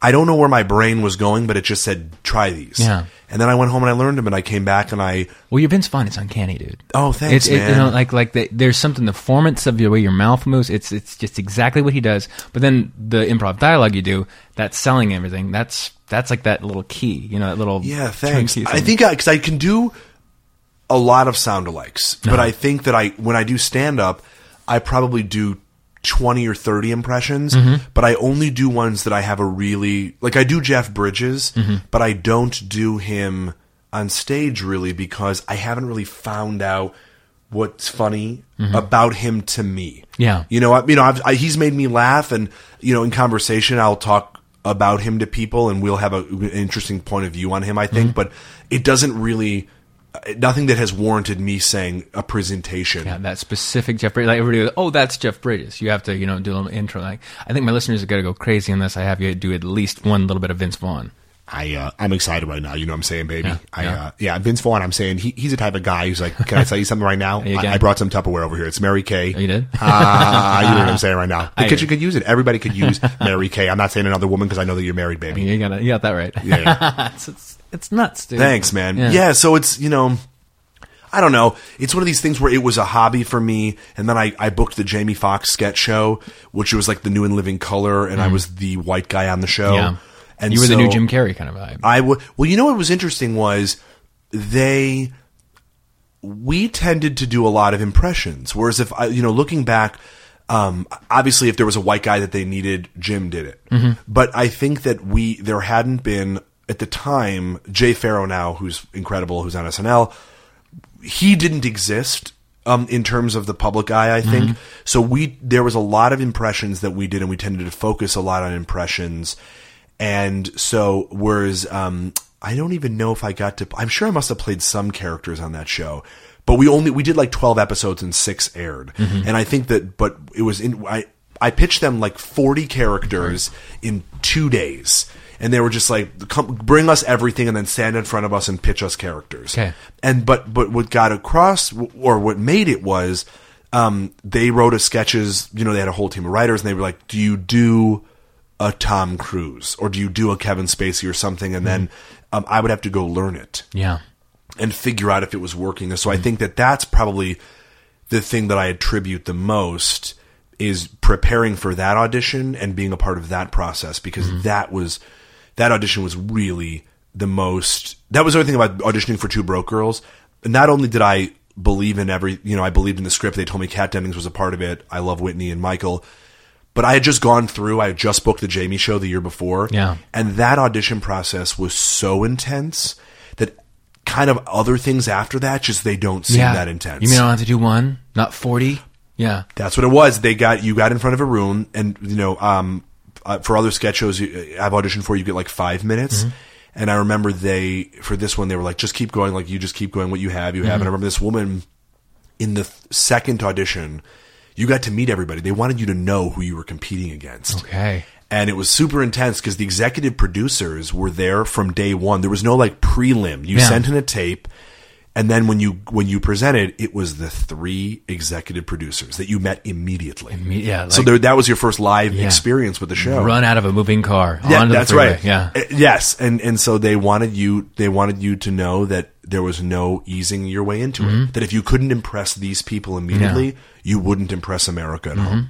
I don't know where my brain was going, but it just said try these. Yeah. And then I went home and I learned them, and I came back and I Well, your Vince Vaughn, it's uncanny, dude. oh thanks It's it, man. you know like like the, there's something the formants of the way your mouth moves. It's it's just exactly what he does. But then the improv dialogue you do, that's selling everything. That's that's like that little key, you know, that little Yeah, thanks. turnkey I thing. think because I, can do a lot of sound alikes, but Uh-huh. I think that I when I do stand up, I probably do twenty or thirty impressions, Mm-hmm. but I only do ones that I have a really like. I do Jeff Bridges, Mm-hmm. but I don't do him on stage really because I haven't really found out what's funny about him to me. Mm-hmm. Yeah. You know, I, you know, I've, I, he's made me laugh, and you know, in conversation, I'll talk about him to people, and we'll have a, an interesting point of view on him. I think, Mm-hmm. but it doesn't really, nothing that has warranted me saying a presentation. Yeah, that specific Jeff Bridges. Like everybody goes, oh, that's Jeff Bridges. You have to, you know, do a little intro. Like, I think my listeners are going to go crazy unless I have you do at least one little bit of Vince Vaughn. I uh, I'm excited right now. You know what I'm saying, baby. Yeah, I yeah. Uh, yeah, Vince Vaughn. I'm saying he, he's the type of guy who's like, can I tell you something right now? I. I brought some Tupperware over here. It's Mary Kay. Oh, you did? Ah, you know what I'm saying right now. The I kitchen could use it. Everybody could use Mary Kay. I'm not saying another woman because I know that you're married, baby. You got you got that right. Yeah. it's, it's it's nuts, dude. Thanks, man. Yeah. Yeah. so it's you know, I don't know. It's one of these things where it was a hobby for me, and then I, I booked the Jamie Foxx sketch show, which was like the new In Living Color, and I was the white guy on the show. Mm. Yeah. and you were the new Jim Carrey kind of vibe. I would. Well, you know what was interesting was they. We tended to do a lot of impressions, whereas if I, you know, looking back, um, obviously if there was a white guy that they needed, Jim did it. But I think that we there hadn't been at the time Jay Pharoah now, who's incredible, who's on SNL. He didn't exist um, in terms of the public eye. I think so. We there was a lot of impressions that we did, and we tended to focus a lot on impressions. And so, whereas um, I don't even know if I got to. I'm sure I must have played some characters on that show, but we only we did like twelve episodes and six aired, Mm-hmm. and I think that but it was in I I pitched them like forty characters in two days. And they were just like, come, bring us everything, and then stand in front of us and pitch us characters. Okay. And but but what got across, or what made it was, um, they wrote a sketches. You know, they had a whole team of writers, and they were like, "Do you do a Tom Cruise or do you do a Kevin Spacey or something?" And then um, I would have to go learn it Yeah. and figure out if it was working. So I think that that's probably the thing that I attribute the most is preparing for that audition and being a part of that process because that was that audition was really the most that was the only thing about auditioning for two broke girls not only did i believe in every you know i believed in the script they told me kat dennings was a part of it i love whitney and michael but i had just gone through i had just booked the jamie show the year before Yeah. and that audition process was so intense that kind of other things after that just they don't seem yeah. that intense You mean I don't have to do one, not forty? Yeah. that's what it was. They got you got in front of a room, and you know, um, uh, for other sketch shows I've uh, auditioned for, you get like five minutes. Mm-hmm. And I remember they for this one they were like, just keep going, like you just keep going. What you have, you have. And I mm-hmm. remember this woman in the second audition, you got to meet everybody. They wanted you to know who you were competing against. Okay. And it was super intense because the executive producers were there from day one. There was no like prelim. You Yeah. sent in a tape, and then when you when you presented, it was the three executive producers that you met immediately. Me- Yeah. Like, so there, that was your first live Yeah. experience with the show. run out of a moving car. Yeah, that's right. Yeah. Uh, Yes, and and so they wanted you they wanted you to know that there was no easing your way into Mm-hmm. it. That if you couldn't impress these people immediately, you wouldn't impress America at Mm-hmm. home.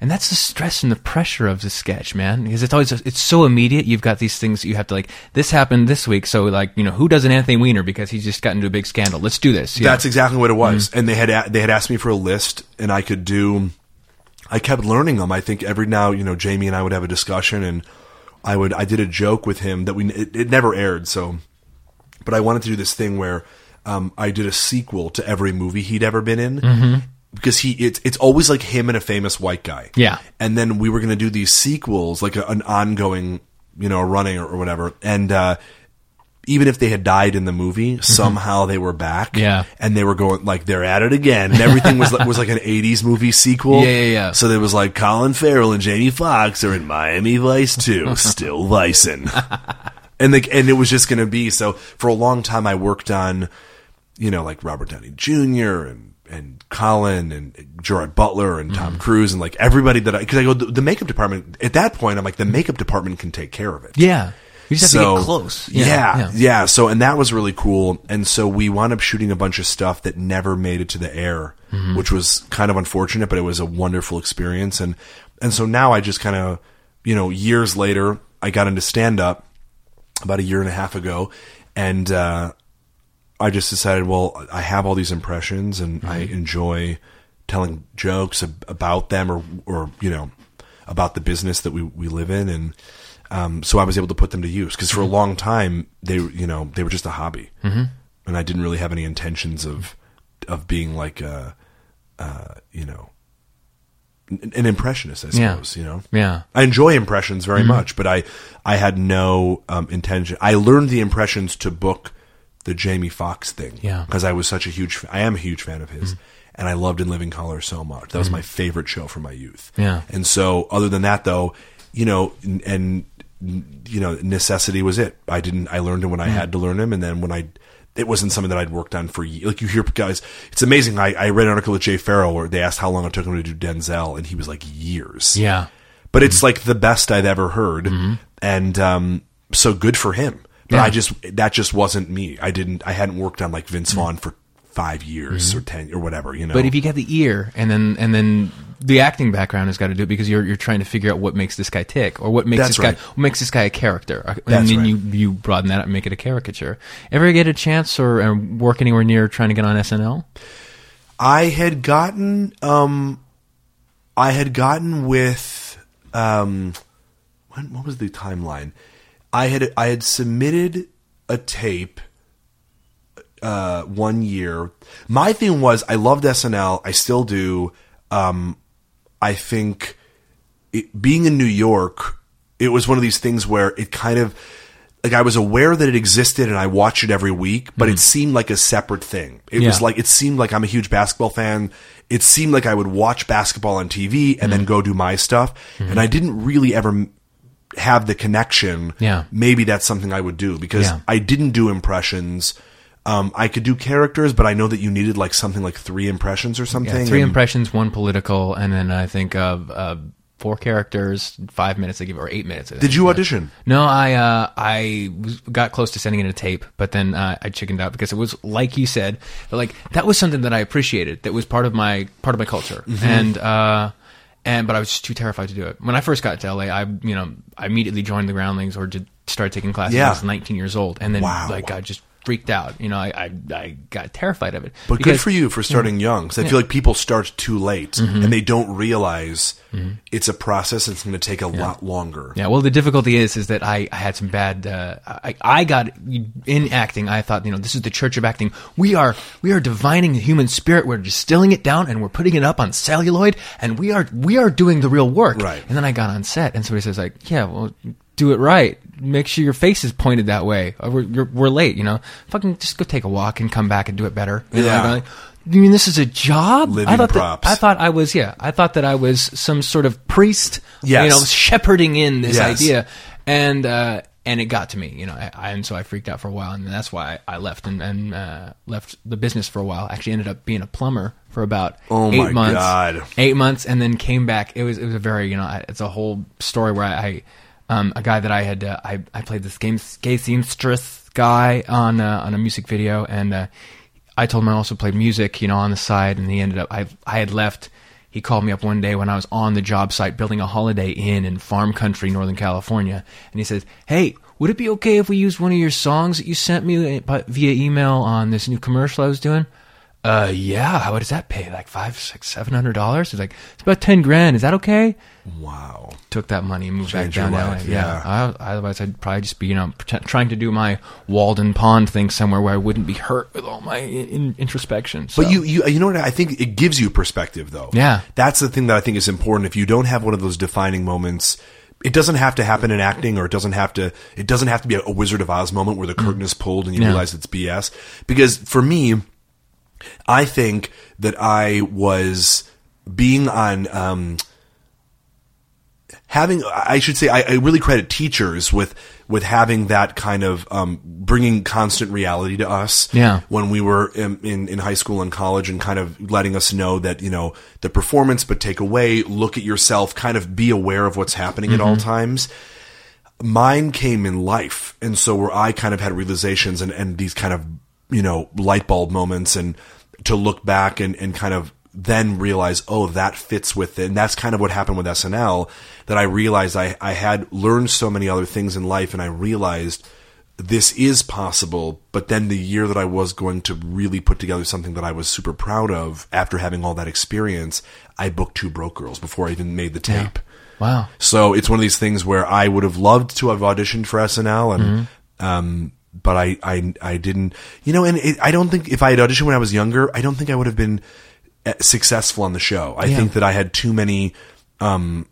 And that's the stress and the pressure of the sketch, man. Because it's always it's so immediate. You've got these things that you have to like. This happened this week, so like you know who does an Anthony Weiner because he's just got into a big scandal. Let's do this. Yeah. That's exactly what it was. Mm-hmm. And they had they had asked me for a list, and I could do. I kept learning them. I think every now, you know, Jamie and I would have a discussion, and I would I did a joke with him that we it, it never aired. So, but I wanted to do this thing where um, I did a sequel to every movie he'd ever been in. Because he, it's it's always like him and a famous white guy. Yeah. and then we were going to do these sequels, like a, an ongoing, you know, running or, or whatever. And uh, even if they had died in the movie, somehow they were back. Mm-hmm. Yeah. and they were going like they're at it again, and everything was was like an '80s movie sequel. Yeah, yeah, yeah. So there was like Colin Farrell and Jamie Foxx are in Miami Vice too, still vicing, and the, and it was just going to be so. For a long time, I worked on, you know, like Robert Downey Jr. and and Colin and Gerard Butler and Mm-hmm. Tom Cruise and like everybody that I because I go the, the makeup department at that point I'm like the makeup department can take care of it. yeah. You just have to So- get close. Yeah, yeah, So, and that was really cool. And so we wound up shooting a bunch of stuff that never made it to the air, Mm-hmm. which was kind of unfortunate, but it was a wonderful experience. And and so now I just kind of, you know, years later, I got into stand up about a year and a half ago, and uh, I just decided, well, I have all these impressions, and I Mm-hmm. enjoy telling jokes ab- about them, or or you know, about the business that we we live in, and um, so I was able to put them to use because for a Mm-hmm. long time they you know they were just a hobby, mm-hmm. and I didn't really have any intentions of of being like a uh, you know an impressionist, I Yeah. suppose. You know, Yeah. I enjoy impressions very Mm-hmm. much, but I I had no um, intention. I learned the impressions to book the Jamie Foxx thing, Yeah. Mm-hmm. because I was such a huge. I am a huge fan of his, and I loved In Living Color so much. That was my favorite show from my youth. Yeah. and so other than that, though, you know, and, and you know, necessity was it. I didn't. I learned him when I Mm-hmm. had to learn him, and then when I. It wasn't something that I'd worked on for ye- like you hear guys. It's amazing. I, I read an article with Jay Pharoah where they asked how long it took him to do Denzel, and he was like years Yeah. but it's like the best I've ever heard, and um, so good for him. But Yeah. I just that just wasn't me. I didn't. I hadn't worked on like Vince Vaughn for five years or ten or whatever. You know. But if you get the ear and then and then the acting background has got to do it because you're you're trying to figure out what makes this guy tick or what makes That's this guy what makes this guy a character. And That's then right. you you broaden that up and make it a caricature. Ever get a chance or, or work anywhere near trying to get on SNL? I had gotten um, I had gotten with um, when what was the timeline? I had I had submitted a tape uh, one year. My thing was I loved SNL. I still do. Um, I think it, being in New York, it was one of these things where it kind of like I was aware that it existed and I watched it every week, but it seemed like a separate thing. It was Mm-hmm. Like it seemed like I'm a huge basketball fan. It seemed like I would watch basketball on TV and Mm-hmm. then go do my stuff, and I didn't really ever have the connection. Yeah. maybe that's something I would do because Yeah. I didn't do impressions. Um, I could do characters, but I know that you needed like something like three impressions or something. Yeah, three and- impressions, one political, and then I think of uh, four characters, five minutes. I give or eight minutes. Did you audition? No, I uh, I got close to sending in a tape, but then uh, I chickened out because it was like you said, like that was something that I appreciated. That was part of my part of my culture, and uh, and but I was just too terrified to do it. When I first got to LA, I you know I immediately joined the Groundlings or did start taking classes. when Yeah. I was 19 years old, and then Wow. like I just freaked out. You know, I I, I got terrified of it. But Because- good for you for starting young. Because I feel like people start too late Mm-hmm. and they don't realize it's a process that's going to take a lot longer. Yeah, well, the difficulty is, is that I, I had some bad. Uh, I, I got in acting. I thought, you know, this is the church of acting. We are, we are divining the human spirit. We're distilling it down, and we're putting it up on celluloid, and we are, we are doing the real work. Right. And then I got on set, and somebody says, like, yeah, well, do it right. Make sure your face is pointed that way. Or We're, you're, we're late. You know, fucking just go take a walk and come back and do it better. You know, Yeah. Like, you mean this is a job? Living I thought props. That, I thought I was, yeah, I thought that I was some sort of priest. Yes. You know, shepherding in this Yes. idea, and uh, and it got to me, you know, I, I, and so I freaked out for a while, and that's why I, I left and, and uh, left the business for a while. Actually, ended up being a plumber for about Oh eight my months, God. eight months, and then came back. It was it was a very you know, it's a whole story where I, I um, a guy that I had uh, I I played this game gay seamstress guy on uh, on a music video, and uh, I told him I also played music, you know, on the side, and he ended up I I had left. He called me up one day when I was on the job site building a Holiday Inn in farm country, Northern California, and he said, "Hey, would it be okay if we used one of your songs that you sent me uh, via email on this new commercial I was doing?" Uh, yeah. How does that pay? Like five, six, seven hundred dollars? He's like, it's about ten grand. Is that okay? Wow. Took that money and moved Changed back down your life, Yeah. I, otherwise, I'd probably just be, you know, pretend, trying to do my Walden Pond thing somewhere where I wouldn't be hurt with all my in, in- introspection. So. But you, you, you know what? I think it gives you perspective, though. Yeah. that's the thing that I think is important. If you don't have one of those defining moments, it doesn't have to happen in acting, or it doesn't have to. It doesn't have to be a, a Wizard of Oz moment where the curtain is pulled and you Mm. Yeah. realize it's BS. Because for me, I think that I was being on. Um, having i should say I, I really credit teachers with with having that kind of um, bringing constant reality to us Yeah. when we were in, in, in high school and college and kind of letting us know that you know the performance but take away look at yourself kind of be aware of what's happening at all times mine came in life and so where i kind of had realizations and, and these kind of you know light bulb moments and to look back and, and kind of then realize oh that fits with it and that's kind of what happened with snl that i realized i, I had learned so many other things in life and i realized this is possible but then the year that i was going to really put together something that i was super proud of after having all that experience i booked two broke girls before i even made the tape wow. so it's one of these things where I would have loved to have auditioned for SNL, and Mm-hmm. um, but I, I I didn't. You know, and it, I don't think if I had auditioned when I was younger, I don't think I would have been uh, successful on the show. I Yeah. think that I had too many. Um,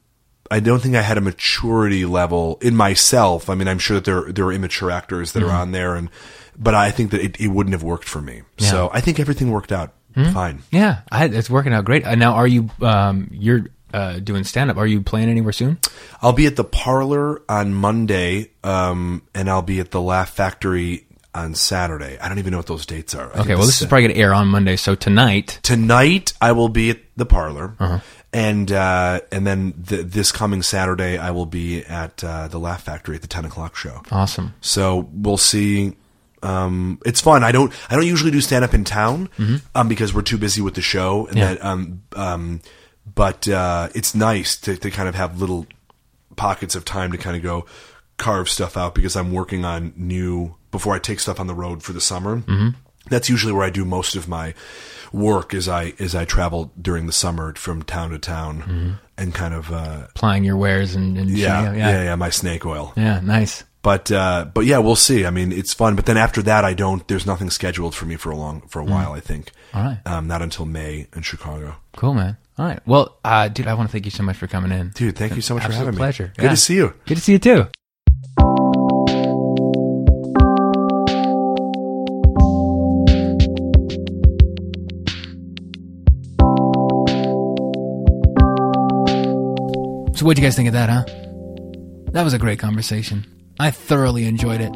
I don't think I had a maturity level in myself. I mean, I'm sure that there there are immature actors that are on there, and but I think that it, it wouldn't have worked for me. Mm-hmm. Yeah. So I think everything worked out Hmm? fine. Yeah. I, it's working out great. Uh, now, are you, um, you're, uh, doing stand up. Are you playing anywhere soon? I'll be at the parlor on Monday, um, and I'll be at the Laugh Factory on Saturday. I don't even know what those dates are. I Okay. Well, this is probably going to air on Monday. So tonight, tonight. I will be at the parlor, Uh-huh. and uh, and then th- this coming Saturday I will be at uh, the Laugh Factory at the ten o'clock show. awesome. So we'll see. Um, it's fun. I don't. I don't usually do stand up in town um, because we're too busy with the show. And Mm-hmm. Yeah. that, um, um, but uh, it's nice to, to kind of have little pockets of time to kind of go carve stuff out because I'm working on new before I take stuff on the road for the summer. Mm-hmm. That's usually where I do most of my work. As I as I travel during the summer from town to town and kind of uh, Applying your wares and, and yeah, yeah yeah yeah my snake oil. Yeah. Nice. But uh, but yeah, we'll see. I mean, it's fun. But then after that, I don't. There's nothing scheduled for me for a long for a while. I think. Mm. All right. Um, not until May in Chicago. Cool, man. All right. Well, uh, dude, I want to thank you so much for coming in. Dude, thank you so much for having pleasure. me. Pleasure. Good yeah. to see you. Good to see you too. So, what'd you guys think of that, huh? That was a great conversation. I thoroughly enjoyed it.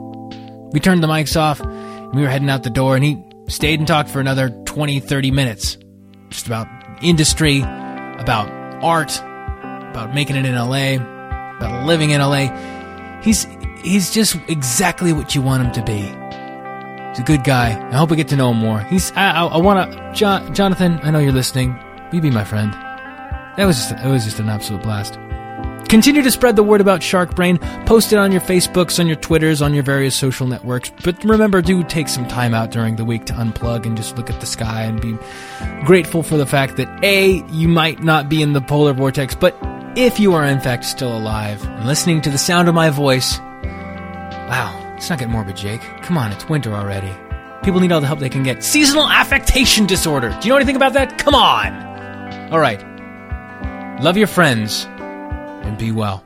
We turned the mics off and we were heading out the door, and he stayed and talked for another 20, 30 minutes. Just about industry, about art, about making it in LA, about living in LA. He's he's just exactly what you want him to be. He's a good guy. I hope we get to know him more. He's I, I, I want to Jonathan. I know you're listening. You be my friend? That was just it was just an absolute blast. Continue to spread the word about Shark Brain. Post it on your Facebooks, on your Twitters, on your various social networks. But remember, do take some time out during the week to unplug and just look at the sky and be grateful for the fact that A, you might not be in the polar vortex, but if you are in fact still alive and listening to the sound of my voice, wow, let's not get morbid, Jake. Come on, it's winter already. People need all the help they can get. Seasonal affectation disorder. Do you know anything about that? Come on. All right. Love your friends and be well.